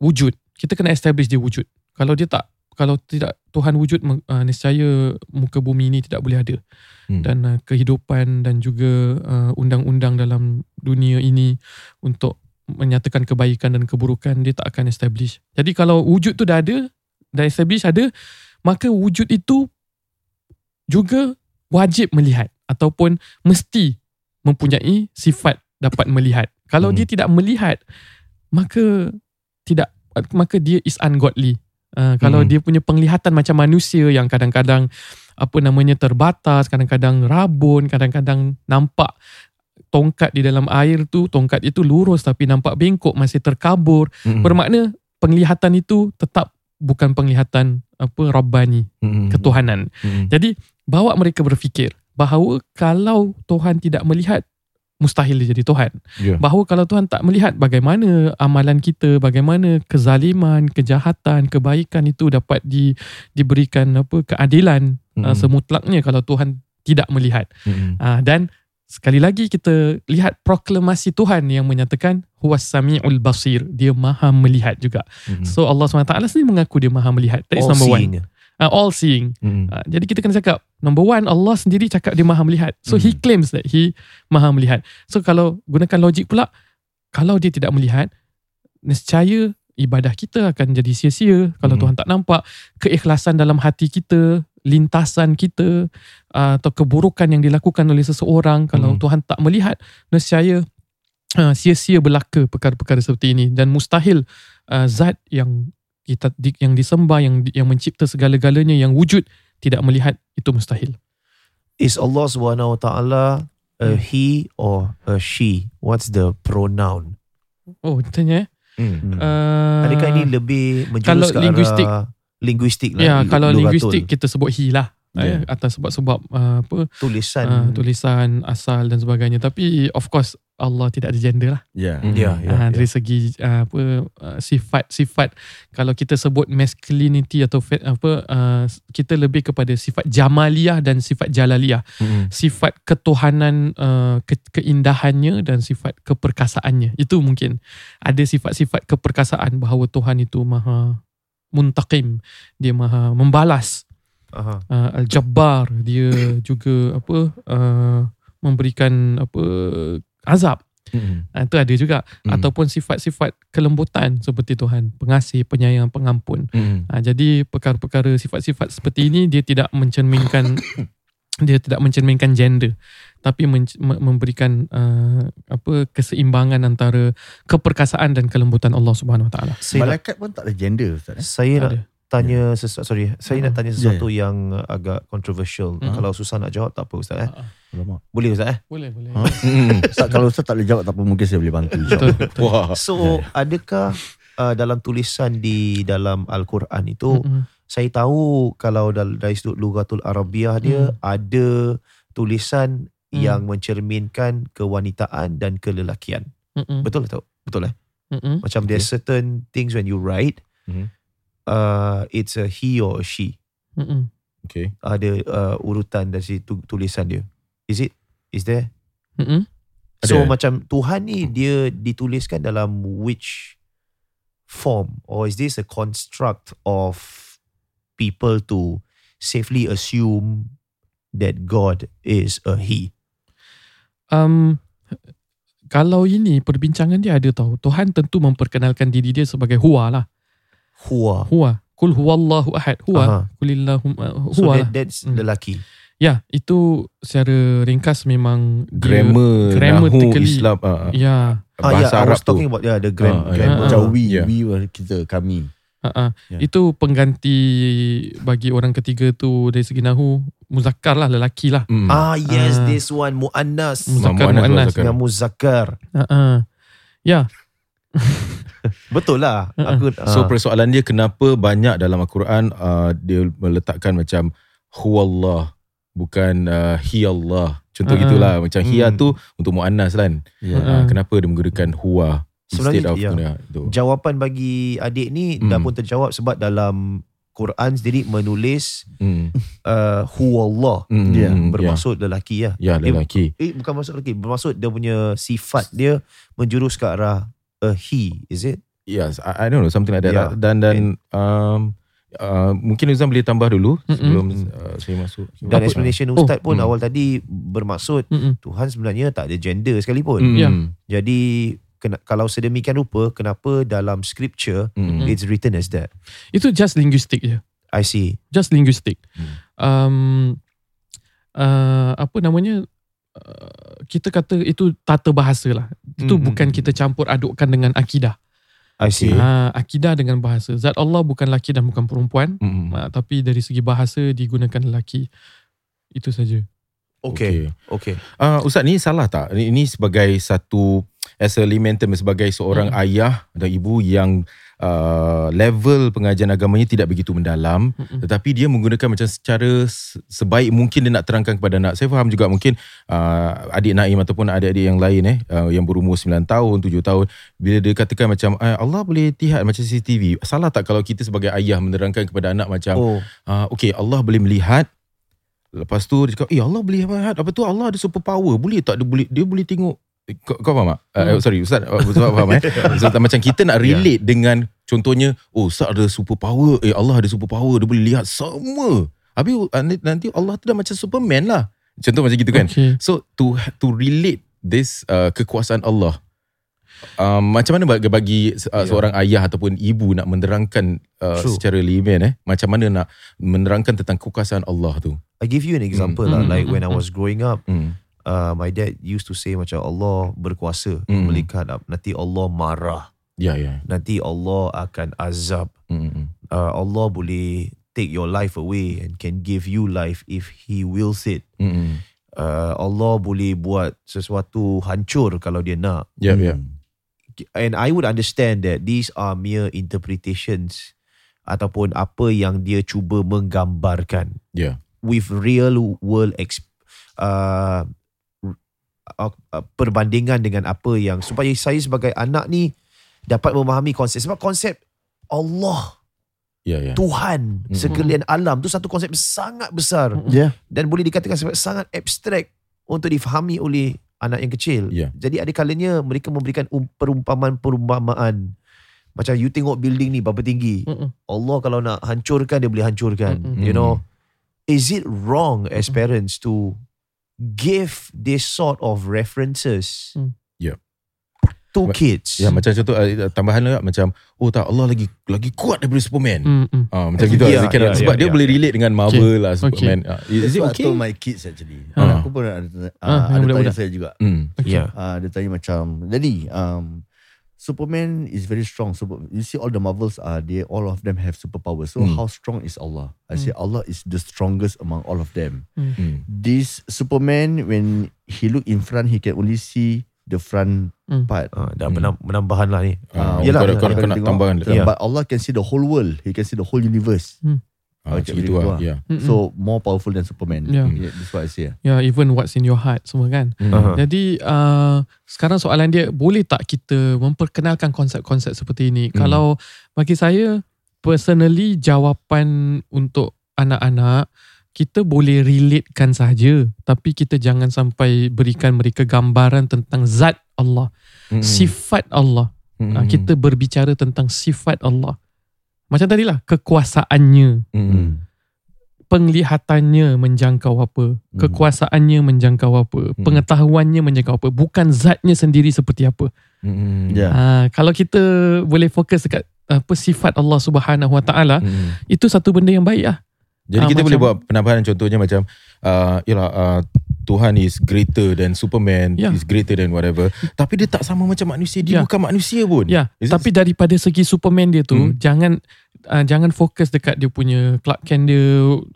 wujud, kita kena establish dia wujud. Kalau dia tak kalau tidak Tuhan wujud uh, nescaya muka bumi ini tidak boleh ada. Hmm. Dan uh, kehidupan dan juga uh, undang-undang dalam dunia ini untuk menyatakan kebaikan dan keburukan dia tak akan establish. Jadi kalau wujud tu dah ada, dah establish ada, maka wujud itu juga wajib melihat ataupun mesti mempunyai sifat dapat melihat. Kalau Hmm. dia tidak melihat, maka tidak maka dia is ungodly. Uh, kalau Hmm. dia punya penglihatan macam manusia yang kadang-kadang apa namanya terbatas, kadang-kadang rabun, kadang-kadang nampak tongkat di dalam air tu, tongkat itu lurus tapi nampak bengkok, masih terkabur. Mm-mm. Bermakna penglihatan itu tetap bukan penglihatan apa rabbani, Mm-mm. ketuhanan. Mm-mm. Jadi bawa mereka berfikir bahawa kalau Tuhan tidak melihat mustahil dia jadi Tuhan. Ya. Bahawa kalau Tuhan tak melihat bagaimana amalan kita, bagaimana kezaliman, kejahatan, kebaikan itu dapat di, diberikan apa keadilan Mm-mm. uh, semutlaknya kalau Tuhan tidak melihat. Mm-mm. Uh, dan sekali lagi kita lihat proklamasi Tuhan yang menyatakan huwas samiul basir, dia maha melihat juga. Mm-mm. So Allah SWT sendiri mengaku dia maha melihat. That is All number one. seeing. Uh, all seeing. Mm-mm. Uh, jadi kita kena cakap number one Allah sendiri cakap dia maha melihat. So he Hmm. claims that he maha melihat. So kalau gunakan logik pula kalau dia tidak melihat nescaya ibadah kita akan jadi sia-sia kalau Hmm. Tuhan tak nampak keikhlasan dalam hati kita lintasan kita uh, atau keburukan yang dilakukan oleh seseorang kalau Hmm. Tuhan tak melihat nescaya uh, sia-sia belaka perkara-perkara seperti ini dan mustahil uh, zat yang kita di- yang disembah yang yang mencipta segala-galanya yang wujud tidak melihat itu mustahil. Is Allah Subhanahu Wa Taala a Hmm. he or a she? What's the pronoun? Oh, tanya eh. Mm. Uh, Adakah ini lebih menjurus kalau ke linguistik- arah linguistik lah? Ya, lu- kalau linguistik kita sebut he lah. Ya. Eh, atas sebab-sebab uh, apa tulisan. uh, tulisan asal dan sebagainya tapi of course Allah tidak ada gender lah. Ya. Mm. Ya, ya. Ah, dari segi uh, apa uh, sifat-sifat kalau kita sebut masculinity atau fe, apa uh, kita lebih kepada sifat jamaliyah dan sifat jalaliyah Mm-mm. sifat ketuhanan uh, ke, keindahannya dan sifat keperkasaannya itu mungkin ada sifat-sifat keperkasaan bahawa Tuhan itu maha muntaqim dia maha membalas Aha. uh, al-jabbar. Dia *coughs* juga apa uh, memberikan apa azab. Uh, itu ada juga. Mm. ataupun sifat-sifat kelembutan seperti Tuhan. Pengasih penyayang pengampun. Uh, jadi perkara-perkara sifat-sifat seperti ini dia tidak mencerminkan *coughs* dia tidak mencerminkan gender tapi men- me- memberikan uh, apa keseimbangan antara keperkasaan dan kelembutan Allah Subhanahu Wa Taala nak, Malaikat pun tak ada gender Ustaz. eh? saya nak ada tanya sesuatu sorry, saya nak tanya Ya, sesuatu yang uh, agak controversial. Mm. Kalau susah nak jawab tak apa ustaz eh. Alamak. Boleh ustaz eh? boleh boleh Ha? Mm-mm. *laughs* Ustaz, kalau Ustaz tak boleh jawab tak apa mungkin saya boleh bantu betul, jawab. betul. Wah. So, adakah uh, dalam tulisan di dalam al-Quran itu Mm-mm. Saya tahu kalau dal- dari sudut Lughatul Arabiah dia ada tulisan Hmm. yang mencerminkan kewanitaan dan kelelakian. Mm-mm. Betul tak? Betul eh? Mm-mm. Macam there's certain things when you write Mhm. uh, it's a he or a she. Mm-mm. Okay. Ada uh, urutan dari situ tulisan dia. Is it? Is there? Mm-mm. So Ada. macam Tuhan ni dia dituliskan dalam which form or is this a construct of people to safely assume that God is a he? um, kalau ini perbincangan dia ada tahu Tuhan tentu memperkenalkan diri dia sebagai huwa lah Huwa. huwa kul huwallahu ahad Aha. huwa kulillahum uh, So huwa lah that, that's Hmm. lelaki. ya itu secara ringkas memang dia- Grammar, grammar Nahu, technically- Islam, ah, ya Ah, yeah, bahasa I Arab was talking tu. about yeah, the gram, Ah, grammar. yeah. Macam we, Ya. we kita, kami. Uh-uh. Ya. itu pengganti bagi orang ketiga tu dari segi nahu muzakkar lah lelaki lah Mm. Ah yes, Ah. this one muannas. Muzakkar, Muannas. Dengan muzakkar. uh-uh. ya *laughs* Betul lah. Ah. Aku So ah. persoalan dia kenapa banyak dalam Al-Quran uh, dia meletakkan macam huwallah bukan uh, hi Allah. Contoh Ah. gitulah macam hiya Hmm. tu untuk muannas kan. Ya. Ah, kenapa dia menggunakan huwa instead Sebenarnya, of ya. tu. Jawapan bagi adik ni dah Hmm. pun terjawab sebab dalam Quran sendiri menulis Hmm. uh, huwallah Hmm. Ya, hmm, bermaksud lelaki lah. ya, ya lelaki. Eh bukan maksud lelaki, bermaksud dia punya sifat dia menjurus ke arah a he, is it? Yes, I, I don't know something like that. Lah. Dan dan um, uh, mungkin Uzan boleh tambah dulu Mm-mm. sebelum uh, saya masuk. Dan Apa? explanation Oh, ustaz pun hmm. awal tadi bermaksud Mm-mm. Tuhan sebenarnya tak ada gender sekalipun. Hmm. Ya. Jadi kena, kalau sedemikian rupa kenapa dalam scripture Hmm. it's written as that? Itu just linguistic je. I see. Just linguistic. Hmm. Um, uh, apa namanya? Uh, kita kata itu tata bahasa lah. Itu Hmm, bukan kita campur adukkan dengan akidah. I see. Okay. Uh, akidah dengan bahasa. Zat Allah bukan laki dan bukan perempuan. Hmm. Uh, tapi dari segi bahasa digunakan lelaki. Itu saja. Okay. Okay. Uh, Ustaz ni salah tak? Ini, ini sebagai satu as a layman sebagai seorang Hmm. ayah dan ibu yang uh, level pengajian agamanya tidak begitu mendalam Mm-mm. tetapi dia menggunakan macam secara se- sebaik mungkin dia nak terangkan kepada anak. Saya faham juga mungkin uh, adik Naim ataupun adik-adik yang lain eh uh, yang berumur 9 tahun, 7 tahun bila dia katakan macam eh, Allah boleh lihat macam CCTV. Salah tak kalau kita sebagai ayah menerangkan kepada anak macam Oh, uh, okay Allah boleh melihat Lepas tu dia cakap, eh Allah boleh melihat. Apa tu Allah ada super power. Boleh tak dia boleh dia boleh tengok. Eh, Kau, kau faham tak? Uh, Hmm. sorry Ustaz, uh, Ustaz faham eh? *laughs* Ustaz, macam kita nak relate dengan contohnya, oh Ustaz ada super power. Eh Allah ada super power. Dia boleh lihat semua. Habis uh, nanti Allah tu dah macam Superman lah. Contoh macam gitu kan. Okay. So to to relate this uh, kekuasaan Allah um, macam mana bagi, bagi uh, Ya. seorang ayah ataupun ibu nak menerangkan uh, True. secara layman eh macam mana nak menerangkan tentang kekuasaan Allah tu. I give you an example Hmm. lah. Hmm, Like hmm, when I hmm. was growing up, Hmm. Uh, my dad used to say macam Allah berkuasa Hmm. melihat. Nanti Allah marah. Ya ya. Nanti Allah akan azab. Hmm. Uh, Allah boleh take your life away and can give you life if He wills it. Hmm. Uh, Allah boleh buat sesuatu hancur kalau dia nak. Ya ya. And I would understand that these are mere interpretations ataupun apa yang dia cuba menggambarkan. Ya. with real world exp, uh, uh, uh, perbandingan dengan apa yang supaya saya sebagai anak ni dapat memahami konsep sebab konsep Allah Ya ya. Tuhan Mm. sekalian alam tu satu konsep sangat besar Ya. dan boleh dikatakan sebagai sangat abstrak untuk difahami oleh anak yang kecil. Ya. Jadi ada kalanya mereka memberikan um- perumpamaan-perumpamaan macam you tengok building ni berapa tinggi. Mm-mm. Allah kalau nak hancurkan dia boleh hancurkan. Mm-mm. You know, is it wrong as parents to give this sort of references Mm. Yep. to Ma- kids? Ya macam contoh uh, tambahan lah macam oh tak Allah lagi lagi kuat daripada Superman. Mm-mm. Ah macam gitu Ya, lah. Dia ya, sebab ya, dia ya. boleh relate dengan Marvel lah Superman. Ah, Is Is it okay? my kids actually. Ah. Aku pun ada, uh, Ah, ada yang tanya saya juga. Hmm. Yeah. Uh, dia tanya macam, Daddy, um, Superman is very strong. Super, you see all the Marvels are they all of them have superpowers. So Hmm. how strong is Allah? I say Allah is the strongest among all of them. Hmm. This Superman when he look in front he can only see the front Hmm. part. Ah, dah penam- penambahan lah ni. Ah, Yelah, kau, kau, yelah, kau nak tengok. tambahan. Ya. But Allah can see the whole world. He can see the whole universe. Ah, macam gitu lah. Ya. Mm-mm. So more powerful than Superman. Yeah. yeah that's what I say. Ya, even what's in your heart semua kan. Hmm. Aha. Jadi uh, sekarang soalan dia boleh tak kita memperkenalkan konsep-konsep seperti ini? Hmm. Kalau bagi saya personally jawapan untuk anak-anak kita boleh relatekan saja tapi kita jangan sampai berikan mereka gambaran tentang zat Allah, Hmm. sifat Allah. Hmm. Uh, kita berbicara tentang sifat Allah. Macam tadilah kekuasaannya, Hmm. penglihatannya menjangkau apa, Hmm. kekuasaannya menjangkau apa, Hmm. pengetahuannya menjangkau apa, bukan zatnya sendiri seperti apa. Hmm. Yeah. Ah, kalau kita boleh fokus dekat apa sifat Allah Subhanahu Wa Taala, Hmm. itu satu benda yang baik lah. Jadi Ah, kita macam- boleh buat penambahan contohnya macam uh, yalah uh, Tuhan is greater than Superman Ya. is greater than whatever tapi dia tak sama macam manusia dia Ya. bukan manusia pun. Ya, Is it- tapi daripada segi Superman dia tu, Hmm. jangan uh, jangan fokus dekat dia punya Clark Kent dia,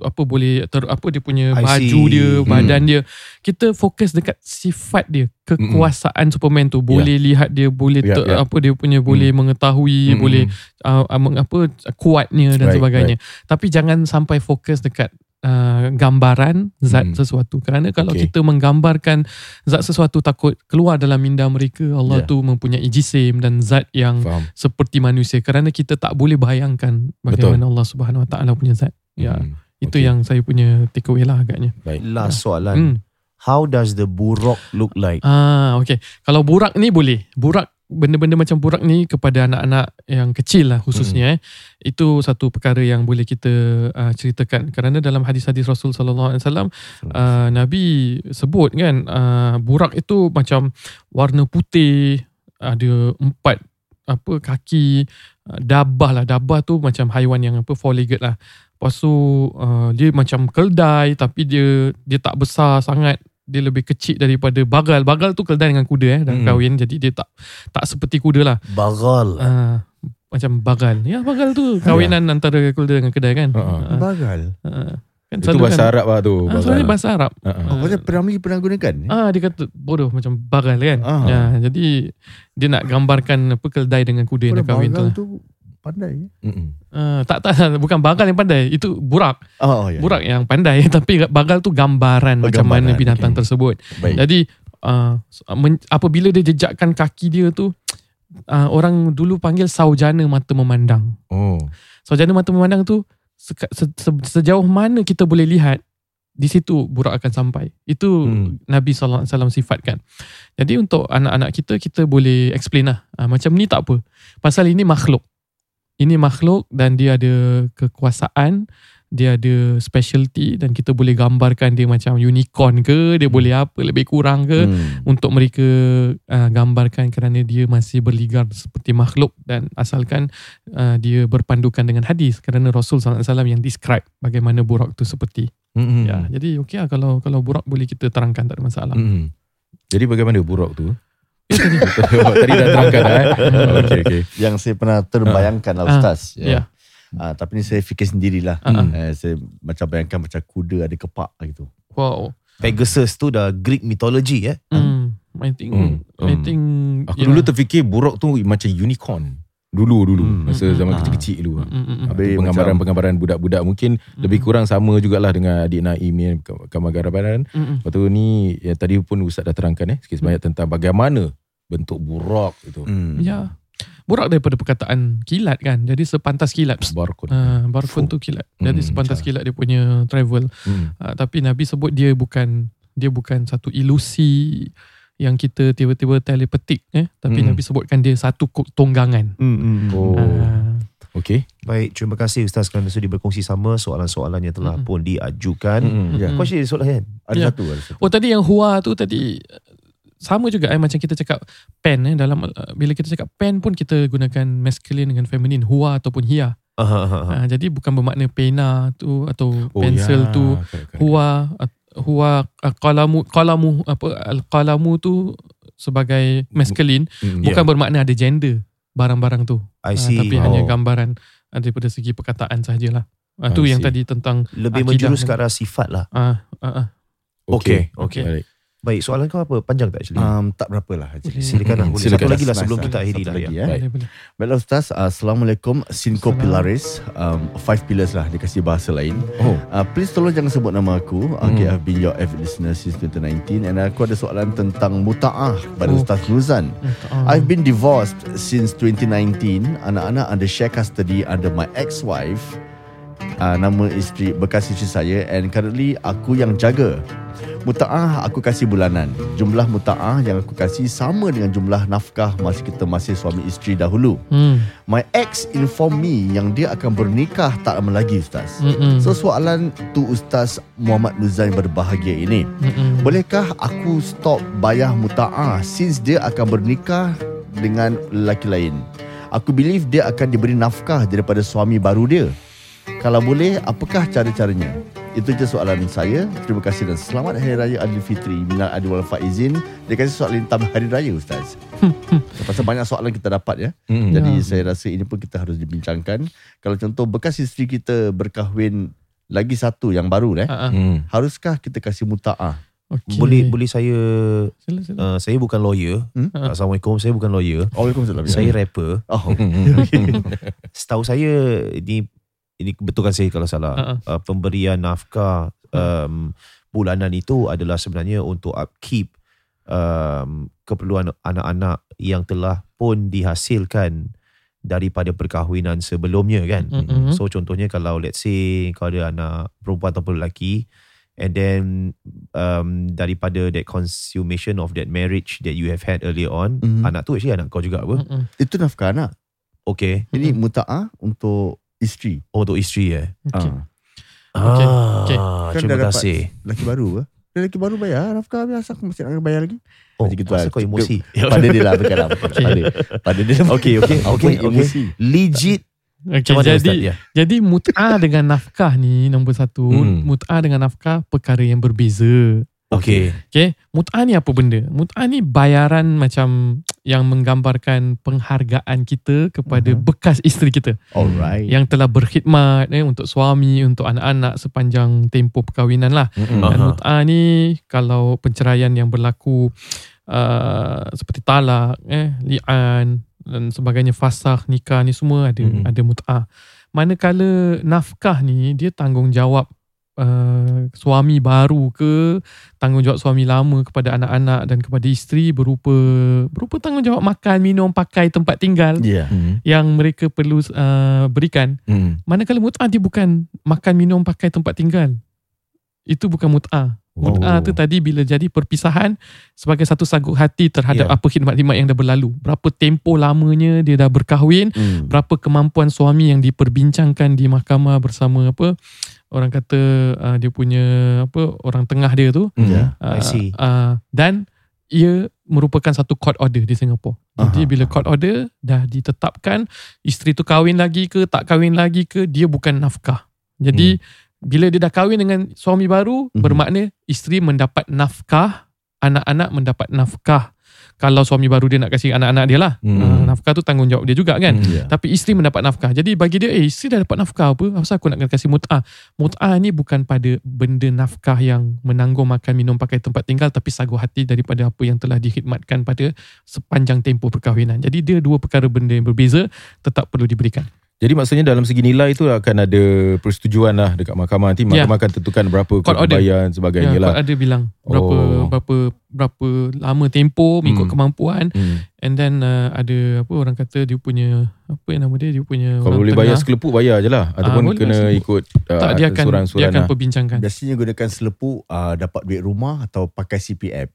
apa boleh ter, apa dia punya I baju see. dia, Hmm. badan dia. Kita fokus dekat sifat dia, kekuasaan Superman tu. Boleh lihat dia, boleh Ya, ter, ya. apa dia punya boleh mengetahui, Hmm. boleh uh, apa kuatnya dan Right, sebagainya. Tapi jangan sampai fokus dekat uh, gambaran zat Hmm. sesuatu. Kerana kalau Okay. kita menggambarkan zat sesuatu takut keluar dalam minda mereka Allah Ya. tu mempunyai jisim dan zat yang Faham. seperti manusia. Kerana kita tak boleh bayangkan bagaimana Allah Subhanahu Wa Taala punya zat. Ya. Hmm. Itu Okay. yang saya punya takeaway lah agaknya. Baik. Last soalan. Hmm. How does the buruk look like? Ah, okay. Kalau burak ni boleh. Burak benda-benda macam burak ni kepada anak-anak yang kecil lah khususnya eh. Itu satu perkara yang boleh kita uh, ceritakan. Kerana dalam hadis-hadis Rasul sallallahu alaihi wasallam uh, Nabi sebut kan uh, burak itu macam warna putih, ada empat apa kaki dabah lah. Dabah tu macam haiwan yang apa four legged lah. Lepas tu uh, dia macam keldai tapi dia dia tak besar sangat dia lebih kecil daripada bagal. Bagal tu keldai dengan kuda eh dan Hmm. kahwin jadi dia tak tak seperti kuda lah. Bagal. Uh, macam bagal. Ya bagal tu kawinan antara kuda dengan kedai kan. Ha. Uh, Bagal. uh, kan Itu bahasa kan, Arab lah tu. Ah, Bahasa sebenarnya Arab. bahasa Arab. Ha. Oh, pasal Piramli pernah gunakan? Ah dia kata bodoh macam bagal kan. Ah. Ya, jadi dia nak gambarkan apa keldai dengan kuda yang nak kahwin tu. bagal lah. tu pandai. Mm-mm. Ah, tak tak bukan bagal yang pandai, itu burak. Oh, ya. Burak yang pandai *laughs* tapi bagal tu gambaran Oh, macam mana gambaran, binatang okey. tersebut. Baik. Jadi uh, men, apabila dia jejakkan kaki dia tu uh, orang dulu panggil saujana mata memandang. Oh. Saujana mata memandang tu seka- se, se, sejauh mana kita boleh lihat di situ burak akan sampai. Itu Hmm. Nabi SAW sifatkan. Jadi untuk anak-anak kita kita boleh explain lah. Uh, macam ni tak apa. Pasal ini makhluk. Ini makhluk dan dia ada kekuasaan, dia ada specialty dan kita boleh gambarkan dia macam unicorn ke, dia boleh apa lebih kurang ke Hmm. untuk mereka uh, gambarkan kerana dia masih berligar seperti makhluk dan asalkan uh, dia berpandukan dengan hadis kerana Rasul SAW yang describe bagaimana burak tu seperti. Mm-mm. Ya, jadi okey lah kalau kalau burak boleh kita terangkan tak ada masalah. Mm-mm. Jadi bagaimana burak tu? *laughs* tadi dah terangkan eh. *laughs* Okey okey. Yang saya pernah terbayangkan lah Ah, Ustaz. ya. Ah, tapi ni saya fikir sendirilah. Ah, ah. Eh, saya macam bayangkan macam kuda ada kepak gitu. Wow. Pegasus tu dah Greek mythology eh. Hmm. I think Hmm, I hmm. think Aku dulu terfikir burak tu macam unicorn. Dulu dulu Hmm. masa Hmm, zaman ah. kecil-kecil dulu. Mm, mm, mm. Habis Penggambaran-penggambaran budak-budak mungkin Hmm. lebih kurang sama jugalah dengan adik Naim ni gambar-gambaran. Mm, mm. Lepas tu ni yang tadi pun Ustaz dah terangkan eh sikit sebanyak tentang bagaimana bentuk burak itu. Hmm. Ya. Burak daripada perkataan kilat kan. Jadi sepantas kilat. Barkun. Uh, barkun tu kilat. Jadi Hmm, sepantas macam. kilat dia punya travel. Hmm. Uh, tapi Nabi sebut dia bukan dia bukan satu ilusi yang kita tiba-tiba telepatik eh tapi Mm. Nabi sebutkan dia satu ko- tunggangan. Oh. Uh, Okey. Baik, terima kasih Ustaz kerana sudi berkongsi sama soalan-soalan yang telah Mm-mm. pun diajukan. Mm-mm. Ya. Kau share soalan kan? Ada Ya. satu, ada satu. oh tadi yang huwa tu tadi sama juga eh macam kita cakap pen eh dalam uh, bila kita cakap pen pun kita gunakan masculine dengan feminine huwa ataupun hiya. Aha, aha, aha. Uh, jadi bukan bermakna pena tu atau Oh, pensel ya. tu correct. huwa at- huwa uh, qalamu qalamu apa al qalamu tu sebagai masculine Mm. bukan bermakna ada gender barang-barang tu I Ah, see. tapi Oh. hanya gambaran ah, daripada segi perkataan sahajalah uh, tu I yang tadi tentang Lebih menjurus ke arah sifat lah. ah uh, uh, Okey, okey. Baik. Baik, soalan kau apa? Panjang tak actually? Um, tak berapa lah. actually. Silakan lah. Hmm, Boleh. silakan. Satu lagi lah sebelum nice. kita akhiri Satu lah. lagi, ya. eh. boleh boleh Baiklah Ustaz, Assalamualaikum. Cinco. Pilaris. Um, five pillars lah, dia kasih bahasa lain. Oh. Uh, please tolong jangan sebut nama aku. Hmm. Okay, I've been your avid listener since 2019 and aku ada soalan tentang muta'ah pada Oh. Ustaz Nuzan. Ah, I've been divorced since 2019. Anak-anak under share custody under my ex-wife. Uh, nama isteri bekas isteri saya and currently aku yang jaga. Muta'ah aku kasih bulanan. Jumlah muta'ah yang aku kasih sama dengan jumlah nafkah masa kita masih suami isteri dahulu. hmm. My ex inform me yang dia akan bernikah tak lama lagi Ustaz. Mm-mm. So soalan tu Ustaz Muhammad yang berbahagia ini. Mm-mm. Bolehkah aku stop bayar muta'ah since dia akan bernikah dengan lelaki lain? Aku believe dia akan diberi nafkah daripada suami baru dia. Kalau boleh, apakah cara-caranya? Itu je soalan saya. Terima kasih dan selamat Hari Raya Aidilfitri. Minal Adil wal Faizin. Dia kasih soalan tentang Hari Raya Ustaz. *laughs* Pasal banyak soalan kita dapat ya. Mm. Jadi Ya. saya rasa ini pun kita harus dibincangkan. Kalau contoh bekas isteri kita berkahwin lagi satu yang baru eh. Ah, ah. Mm. Haruskah kita kasih muta'ah? Okey. Boleh boleh saya Sila, sila. uh, saya bukan lawyer. Hmm? Ah. Assalamualaikum, saya bukan lawyer. Waalaikumsalam. Saya rapper. Oh. *laughs* *laughs* Setahu saya ni ini betulkan saya kalau salah. Uh-uh. Uh, pemberian nafkah um, bulanan itu adalah sebenarnya untuk upkeep um, keperluan anak-anak yang telah pun dihasilkan daripada perkahwinan sebelumnya kan. Mm-mm. So contohnya kalau let's say kau ada anak perempuan ataupun lelaki and then um, daripada that consummation of that marriage that you have had earlier on, Mhm. anak tu actually anak kau juga apa? Mm-mm. Itu nafkah anak. Okay. Ini Mm-mm. muta'ah untuk isteri. Oh, untuk isteri eh. Okay. Ah. Okay. Okay. Ah, Kan terima kasih. Lelaki baru ke? Dia Lelaki baru bayar nafkah biasa aku mesti nak bayar lagi. Oh, Macam gitu masa lah. kau emosi. *laughs* Pada dia lah bukan lah. Okay. *laughs* Pada, pada dia. *laughs* Okay, okay, Aku okay, okay. emosi. Legit. Okay, Macam jadi Ustaz? Ya. jadi mut'ah dengan nafkah ni nombor satu. Hmm. Mut'ah dengan nafkah perkara yang berbeza. Okay. Okay, mut'ah ni apa benda? Mut'ah ni bayaran macam yang menggambarkan penghargaan kita kepada Mhm. bekas isteri kita Alright. yang telah berkhidmat eh, untuk suami, untuk anak-anak sepanjang tempoh perkahwinan lah. Mm-mm. Dan mut'ah ni kalau penceraian yang berlaku uh, seperti talak, eh, li'an dan sebagainya fasakh, nikah ni semua ada Mm-mm. ada mut'ah. Manakala nafkah ni dia tanggungjawab uh, suami baru ke tanggungjawab suami lama kepada anak-anak dan kepada isteri berupa berupa tanggungjawab makan, minum, pakai, tempat tinggal Yeah. Mm. yang mereka perlu uh, berikan. Mm. Manakala mut'ah dia bukan makan, minum, pakai, tempat tinggal. Itu bukan mut'ah. Mut'ah Oh. tu tadi bila jadi perpisahan sebagai satu saguk hati terhadap Ya. apa khidmat-khidmat yang dah berlalu. Berapa tempoh lamanya dia dah berkahwin, Hmm. berapa kemampuan suami yang diperbincangkan di mahkamah bersama apa orang kata uh, dia punya apa orang tengah dia tu Mm. Yeah. uh, I see. uh, dan ia merupakan satu court order di Singapura. Jadi Aha. bila court order dah ditetapkan isteri tu kahwin lagi ke tak kahwin lagi ke dia bukan nafkah. Jadi bila dia dah kahwin dengan suami baru Mhm. bermakna isteri mendapat nafkah, anak-anak mendapat nafkah. Kalau suami baru dia nak kasih anak-anak dia lah. Hmm. Uh, nafkah tu tanggungjawab dia juga kan. Hmm. Yeah. Tapi isteri mendapat nafkah. Jadi bagi dia, eh isteri dah dapat nafkah apa? Apa aku nak kena kasih mut'ah? Mut'ah ni bukan pada benda nafkah yang menanggung makan, minum, pakai tempat tinggal tapi sagu hati daripada apa yang telah dikhidmatkan pada sepanjang tempoh perkahwinan. Jadi dia dua perkara benda yang berbeza tetap perlu diberikan. Jadi maksudnya dalam segi nilai tu akan ada persetujuan lah dekat mahkamah nanti Ya. mahkamah akan tentukan berapa Court kebayaan sebagainya Ya, lah. Court ada bilang berapa Oh. berapa berapa lama tempoh mengikut Hmm. kemampuan Hmm. and then uh, ada apa orang kata dia punya apa yang nama dia dia punya Kalau boleh bayar tengah. sekelepuk bayar je lah ataupun boleh kena bayar ikut uh, tak dia akan dia akan lah. perbincangkan. Biasanya gunakan selepuk uh, dapat duit rumah atau pakai CPF.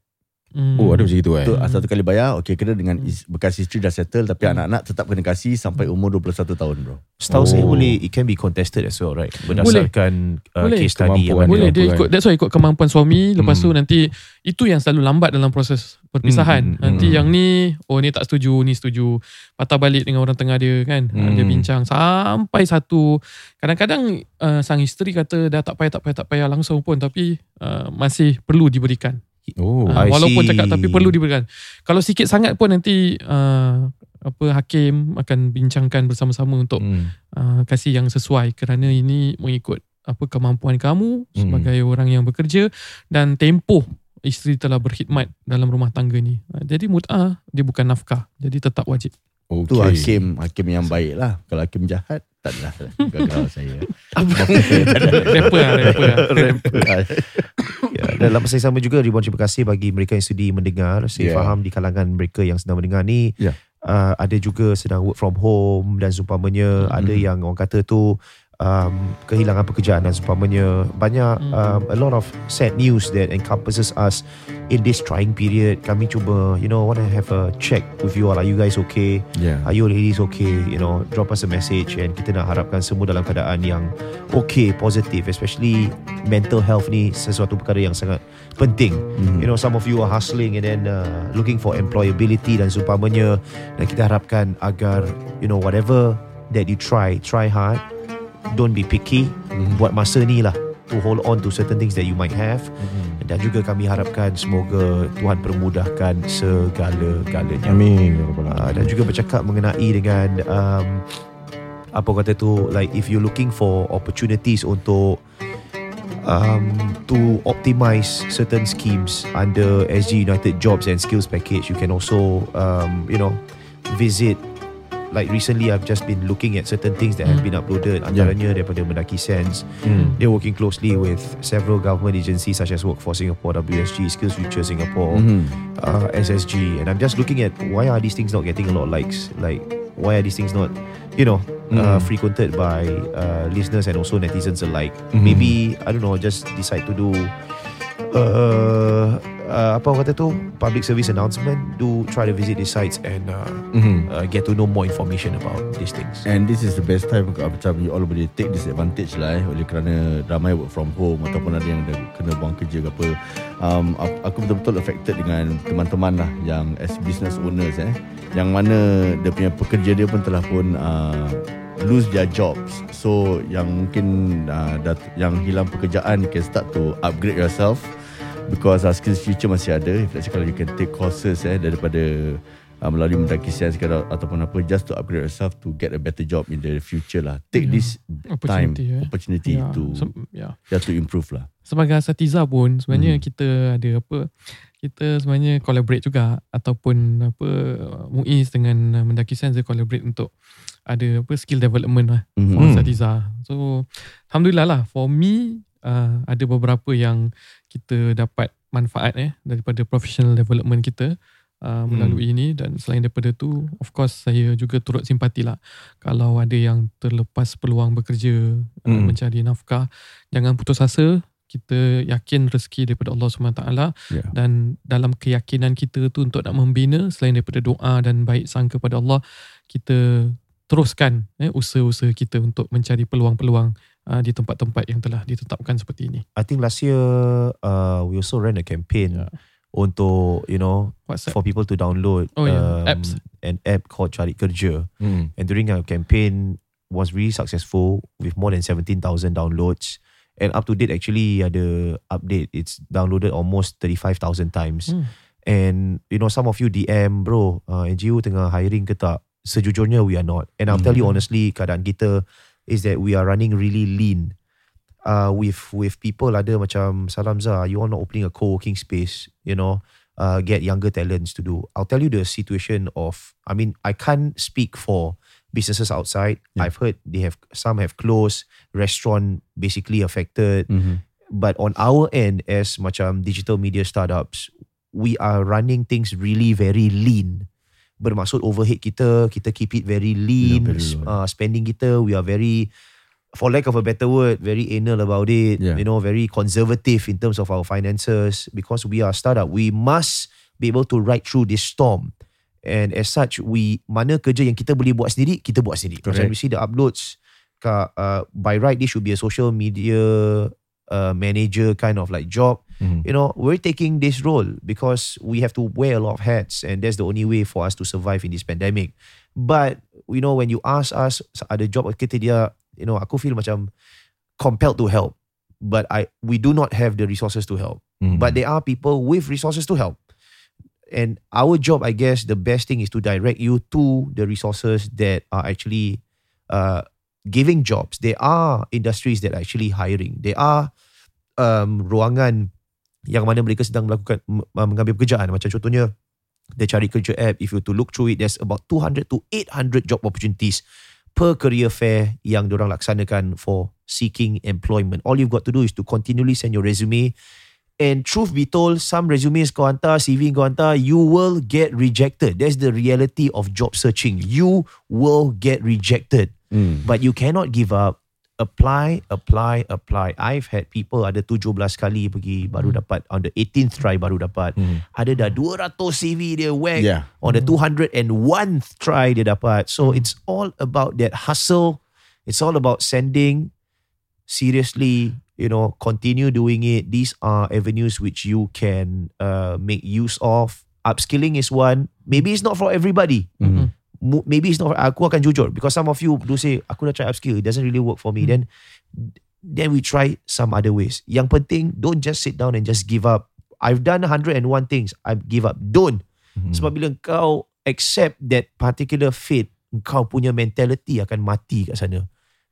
Hmm. Oh ada macam itu eh. Tu uh, satu kali bayar, okey kena dengan Hmm. is, bekas isteri dah settle tapi Hmm. anak-anak tetap kena kasih sampai umur 21 tahun bro. Setahu saya Oh. boleh it can be contested as well right berdasarkan uh, Boleh. case study yang Boleh dia kan? ikut that's why ikut kemampuan suami lepas Hmm. tu nanti itu yang selalu lambat dalam proses perpisahan. Hmm, hmm, Nanti hmm. yang ni oh ni tak setuju, ni setuju. Patah balik dengan orang tengah dia kan. Hmm. Dia bincang sampai satu kadang-kadang uh, sang isteri kata dah tak payah tak payah tak payah langsung pun tapi uh, masih perlu diberikan. Oh. Uh, I walaupun see. cakap tapi perlu diberikan. Kalau sikit sangat pun nanti uh, apa hakim akan bincangkan bersama-sama untuk Hmm. uh, kasih yang sesuai kerana ini mengikut apa kemampuan kamu Hmm. sebagai orang yang bekerja dan tempoh isteri telah berkhidmat dalam rumah tangga ni. Uh, Jadi mut'ah dia bukan nafkah. Jadi tetap wajib. Okay. Tu hakim hakim yang baik lah. Kalau hakim jahat tak adalah *laughs* gagal saya. rapper lah, rapper lah. Rapper lah. *laughs* Ya, *laughs* dalam masa yang sama juga Ribuan terima kasih bagi mereka yang sudi mendengar. Saya Yeah. faham di kalangan mereka yang sedang mendengar ni Yeah. uh, ada juga sedang work from home dan seumpamanya Mhm. ada yang orang kata tu um, kehilangan pekerjaan dan seumpamanya banyak Mhm. um, a lot of sad news that encompasses us in this trying period. Kami cuba you know want to have a check with you all. Are you guys okay? Yeah. Are you ladies okay? You know, drop us a message and kita nak harapkan semua dalam keadaan yang okay, positif. Especially mental health ni sesuatu perkara yang sangat penting. Hmm. You know, some of you are hustling and then uh, looking for employability dan seumpamanya. Dan kita harapkan agar, you know, whatever that you try, try hard. Don't be picky. Mhm. Buat masa ni lah to hold on to certain things that you might have. Mhm. Dan juga kami harapkan semoga Tuhan permudahkan segala-galanya. Amin. Ya Uh, Alamin. dan juga bercakap mengenai dengan um, apa kata tu like if you looking for opportunities untuk um, to optimize certain schemes under SG United Jobs and Skills Package you can also um, you know visit like recently I've just been looking at certain things that have been uploaded antaranya daripada Mendaki Sense Hmm. they're working closely with several government agencies such as Workforce Singapore WSG Skills Future Singapore Mhm. uh, SSG and I'm just looking at why are these things not getting a lot of likes like why are these things not you know uh, Mm. frequented by uh, listeners and also netizens alike Mhm. maybe I don't know just decide to do uh, uh, apa orang kata tu public service announcement do try to visit these sites and uh, Mhm. uh, get to know more information about these things. And this is the best time uh, Macam you all boleh take this advantage lah eh Oleh kerana ramai work from home Ataupun ada yang dah kena buang kerja ke apa. Um, Aku betul-betul affected dengan teman-teman lah Yang as business owners eh. Yang mana dia punya pekerja dia pun telah pun uh, Lose their jobs. So yang mungkin uh, dat- Yang hilang pekerjaan You can start to upgrade yourself Because uh, skills future masih ada If let's say kalau you can take courses eh Daripada uh, melalui mendaki sains ke ataupun apa just to upgrade yourself to get a better job in the future lah. Take Yeah. this time Opportunity, eh. opportunity Yeah. to So, yeah. just to improve lah. sebagai asatiza pun sebenarnya Hmm. kita ada apa kita sebenarnya collaborate juga ataupun apa MUIS dengan Mendaki Sense dia collaborate untuk ada apa skill development lah Mhm. for Hmm. asatiza. So alhamdulillah lah for me uh, ada beberapa yang kita dapat manfaat eh daripada professional development kita uh, melalui ini. Dan selain daripada tu of course saya juga turut simpati lah. Kalau ada yang terlepas peluang bekerja uh, Hmm. mencari nafkah jangan putus asa. Kita yakin rezeki daripada Allah SWT Yeah. dan dalam keyakinan kita tu untuk nak membina selain daripada doa dan baik sangka pada Allah kita teruskan eh, usaha-usaha kita untuk mencari peluang-peluang uh, di tempat-tempat yang telah ditetapkan seperti ini. I think last year uh, we also ran a campaign Yeah. untuk you know WhatsApp. for people to download Oh, yeah. um, Apps. an app called Cari Kerja Hmm. and during our campaign was really successful with more than 17,000 downloads and up to date actually ada update it's downloaded almost 35,000 times Hmm. and you know some of you DM bro uh, NGO tengah hiring ke tak sejujurnya we are not and I'll tell you Mhm. honestly keadaan kita is that we are running really lean. Uh, with with people ada macam Salam Zah you are not opening a co-working space you know uh, get younger talents to do. I'll tell you the situation of I mean I can't speak for businesses outside. Yeah. I've heard they have some have closed restaurant basically affected. Mm-hmm. but on our end as macam digital media startups we are running things really very lean bermaksud overhead kita kita keep it very lean very low. uh, spending kita we are very for lack of a better word very anal about it Yeah. you know very conservative in terms of our finances because we are a startup we must be able to ride through this storm and as such we mana kerja yang kita boleh buat sendiri kita buat sendiri macam Correct. we see the uploads ka, uh, by right this should be a social media uh, manager kind of like job Mhm. you know we're taking this role because we have to wear a lot of hats and that's the only way for us to survive in this pandemic but you know when you ask us ada job kita dia you know aku feel macam compelled to help but I we do not have the resources to help Mhm. but there are people with resources to help and our job i guess the best thing is to direct you to the resources that are actually uh, giving jobs. There are industries that are actually hiring. There are um, ruangan yang mana mereka sedang melakukan mengambil pekerjaan. Macam contohnya the cari kerja app. If you to look through it there's about 200 to 800 job opportunities per career fair yang diorang laksanakan for seeking employment. All you've got to do is to continually send your resume. And truth be told some resumes kau hantar CV kau hantar you will get rejected. That's the reality of job searching. You will get rejected Mm. But you cannot give up. Apply, apply, apply. I've had people ada 17 kali pergi baru dapat on the 18th try baru dapat. Hmm. Ada dah 200 CV dia whack. Yeah. On the 201th try dia dapat. So it's all about that hustle. It's all about sending seriously, you know, continue doing it. These are avenues which you can uh, make use of. Upskilling is one. Maybe it's not for everybody Mhm. Maybe it's not aku akan jujur. Because some of you do say aku dah try upskill it doesn't really work for me. Then then we try some other ways. Yang penting don't just sit down and just give up. I've done 101 things I give up. Don't. Mhm. sebab bila kau accept that particular fate kau punya mentality akan mati kat sana.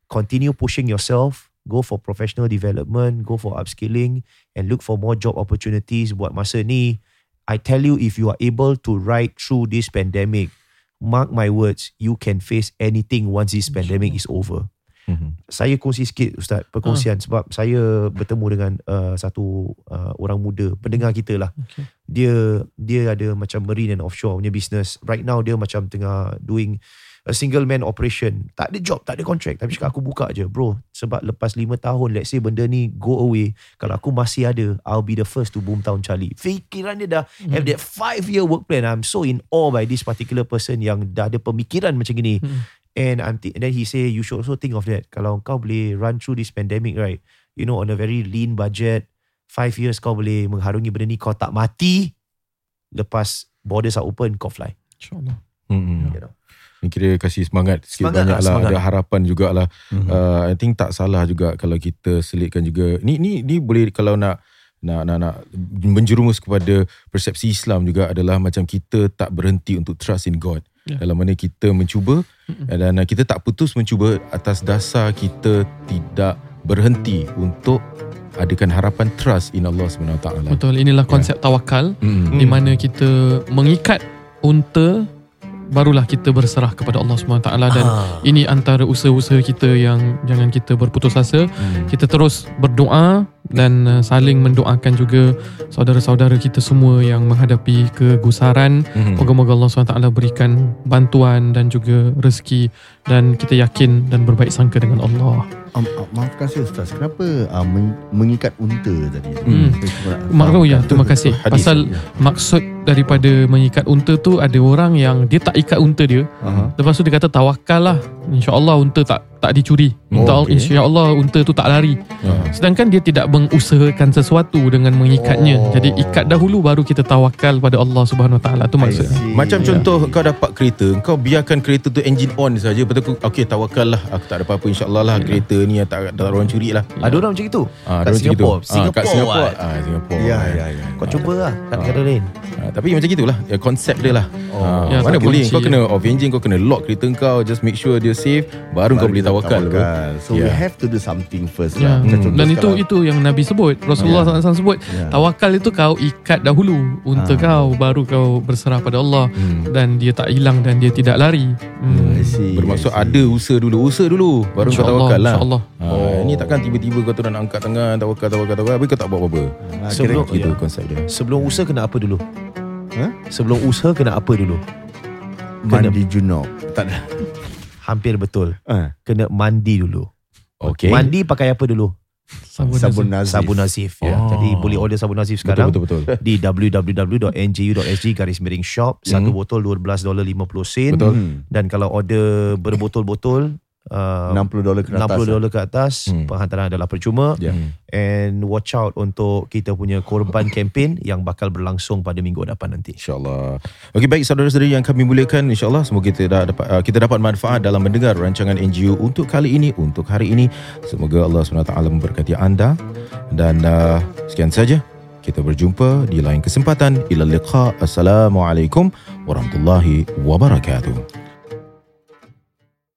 Continue pushing yourself go for professional development go for upskilling and look for more job opportunities buat masa ni. I tell you if you are able to ride through this pandemic mark my words, you can face anything once this pandemic is over. Mhm. Saya kongsi sikit Ustaz, perkongsian sebab saya bertemu dengan uh, satu uh, orang muda, pendengar kita lah. Okay. Dia dia ada macam marine and offshore punya business. Right now dia macam tengah doing a single man operation. Tak ada job, tak ada contract. Tapi cakap aku buka je bro. Sebab lepas 5 tahun let's say benda ni go away. Kalau aku masih ada, I'll be the first to boom town Charlie. Fikiran dia dah Hmm. have that 5 year work plan. I'm so in awe by this particular person yang dah ada pemikiran macam gini. Hmm. And I'm th- and then he say you should also think of that. Kalau kau boleh run through this pandemic right, you know on a very lean budget, five years kau boleh mengharungi benda ni kau tak mati. Lepas borders are open kau fly. InsyaAllah. Hmm. You know. Ni kira kasih semangat sikit Semangat banyak lah, lah, semangat. ada harapan jugalah. Mhm. Uh, I think tak salah juga kalau kita selitkan juga. Ni ni ni boleh kalau nak nak nak nak menjerumus kepada persepsi Islam juga adalah macam kita tak berhenti untuk trust in God. Ya. Dalam mana kita mencuba Mm-mm. dan kita tak putus mencuba atas dasar kita tidak berhenti untuk adakan harapan trust in Allah Subhanahu Taala. Betul. Inilah konsep tawakal Hmm. di mana kita mengikat unta barulah kita berserah kepada Allah SWT dan Ah. ini antara usaha-usaha kita yang jangan kita berputus asa. Hmm. Kita terus berdoa dan uh, saling mendoakan juga saudara-saudara kita semua yang menghadapi kegusaran. Hmm. Moga-moga Allah SWT berikan bantuan dan juga rezeki dan kita yakin dan berbaik sangka dengan Allah. Um, uh, maafkan saya Ustaz, kenapa uh, meng- mengikat unta tadi? Hmm. Mak ya, terima kasih. *laughs* Hadis. Pasal maksud daripada mengikat unta tu ada orang yang dia tak ikat unta dia. Aha. Lepas tu dia kata tawakal lah. InsyaAllah unta tak tak dicuri. Oh, Oh, okey. InsyaAllah unta tu tak lari. Ah. Sedangkan dia tidak mengusahakan sesuatu dengan mengikatnya. Oh. Jadi ikat dahulu baru kita tawakal pada Allah Subhanahu Wa Taala tu I maksud. see. Macam Ya. contoh kau dapat kereta, kau biarkan kereta tu engine on saja. Betul kau okey tawakal lah. Aku tak ada apa-apa insya-Allah lah kereta ni tak ada orang curi lah. Ada orang macam itu. Ah, Kat gitu. Singapore. Ah, kat Singapore. Wan. Ah, Singapore. Ya, Ah. ya, ya. Kau cuba lah kat negara lain. Tapi macam gitulah ya, konsep dia lah. Oh. Ah, Ya, mana boleh kunci, kau ya. kena off engine, kau kena lock kereta kau, just make sure dia safe, baru, kau boleh tawakal. tawakal. So we Yeah. have to do something first Ya. lah. Hmm. Dan itu itu yang Nabi sebut. Rasulullah SAW sebut. Ya. Tawakal itu kau ikat dahulu unta Ah. kau baru kau berserah pada Allah Hmm. dan dia tak hilang dan dia tidak lari. Hmm. I see, Bermaksud I see. ada usaha dulu, usaha dulu, baru kau InsyaAllah, tawakal lah. InsyaAllah. Ah, Oh. Ini takkan tiba-tiba kau tu nak angkat tangan, tawakal, tawakal, tawakal, tapi kau tak buat apa-apa. Ah, Sebelum- kira- Itu ya. konsep dia. Sebelum usaha kena apa dulu? Ha? Sebelum usaha kena apa dulu? mandi junub. Tak ada. Hampir betul. Ah, Kena mandi dulu. Okey. Mandi pakai apa dulu? Sabun, sabun nazif. Sabun nazif. Ya. Oh. Jadi boleh order sabun nazif Betul, sekarang betul, betul. di www.nju.sg garis miring shop. Satu Hmm. botol $12.50 sen. Betul. Hmm. Dan kalau order berbotol-botol uh, 60 dolar ke atas. 60 dolar ke atas Hmm. penghantaran adalah percuma Ya. Hmm. and watch out untuk kita punya korban campaign yang bakal berlangsung pada minggu depan nanti. InsyaAllah. Okey baik saudara-saudari yang kami muliakan InsyaAllah semoga kita dah dapat uh, kita dapat manfaat dalam mendengar rancangan NGO untuk kali ini untuk hari ini. Semoga Allah SWT memberkati anda dan uh, sekian saja. Kita berjumpa di lain kesempatan. Ila liqa. Assalamualaikum warahmatullahi wabarakatuh.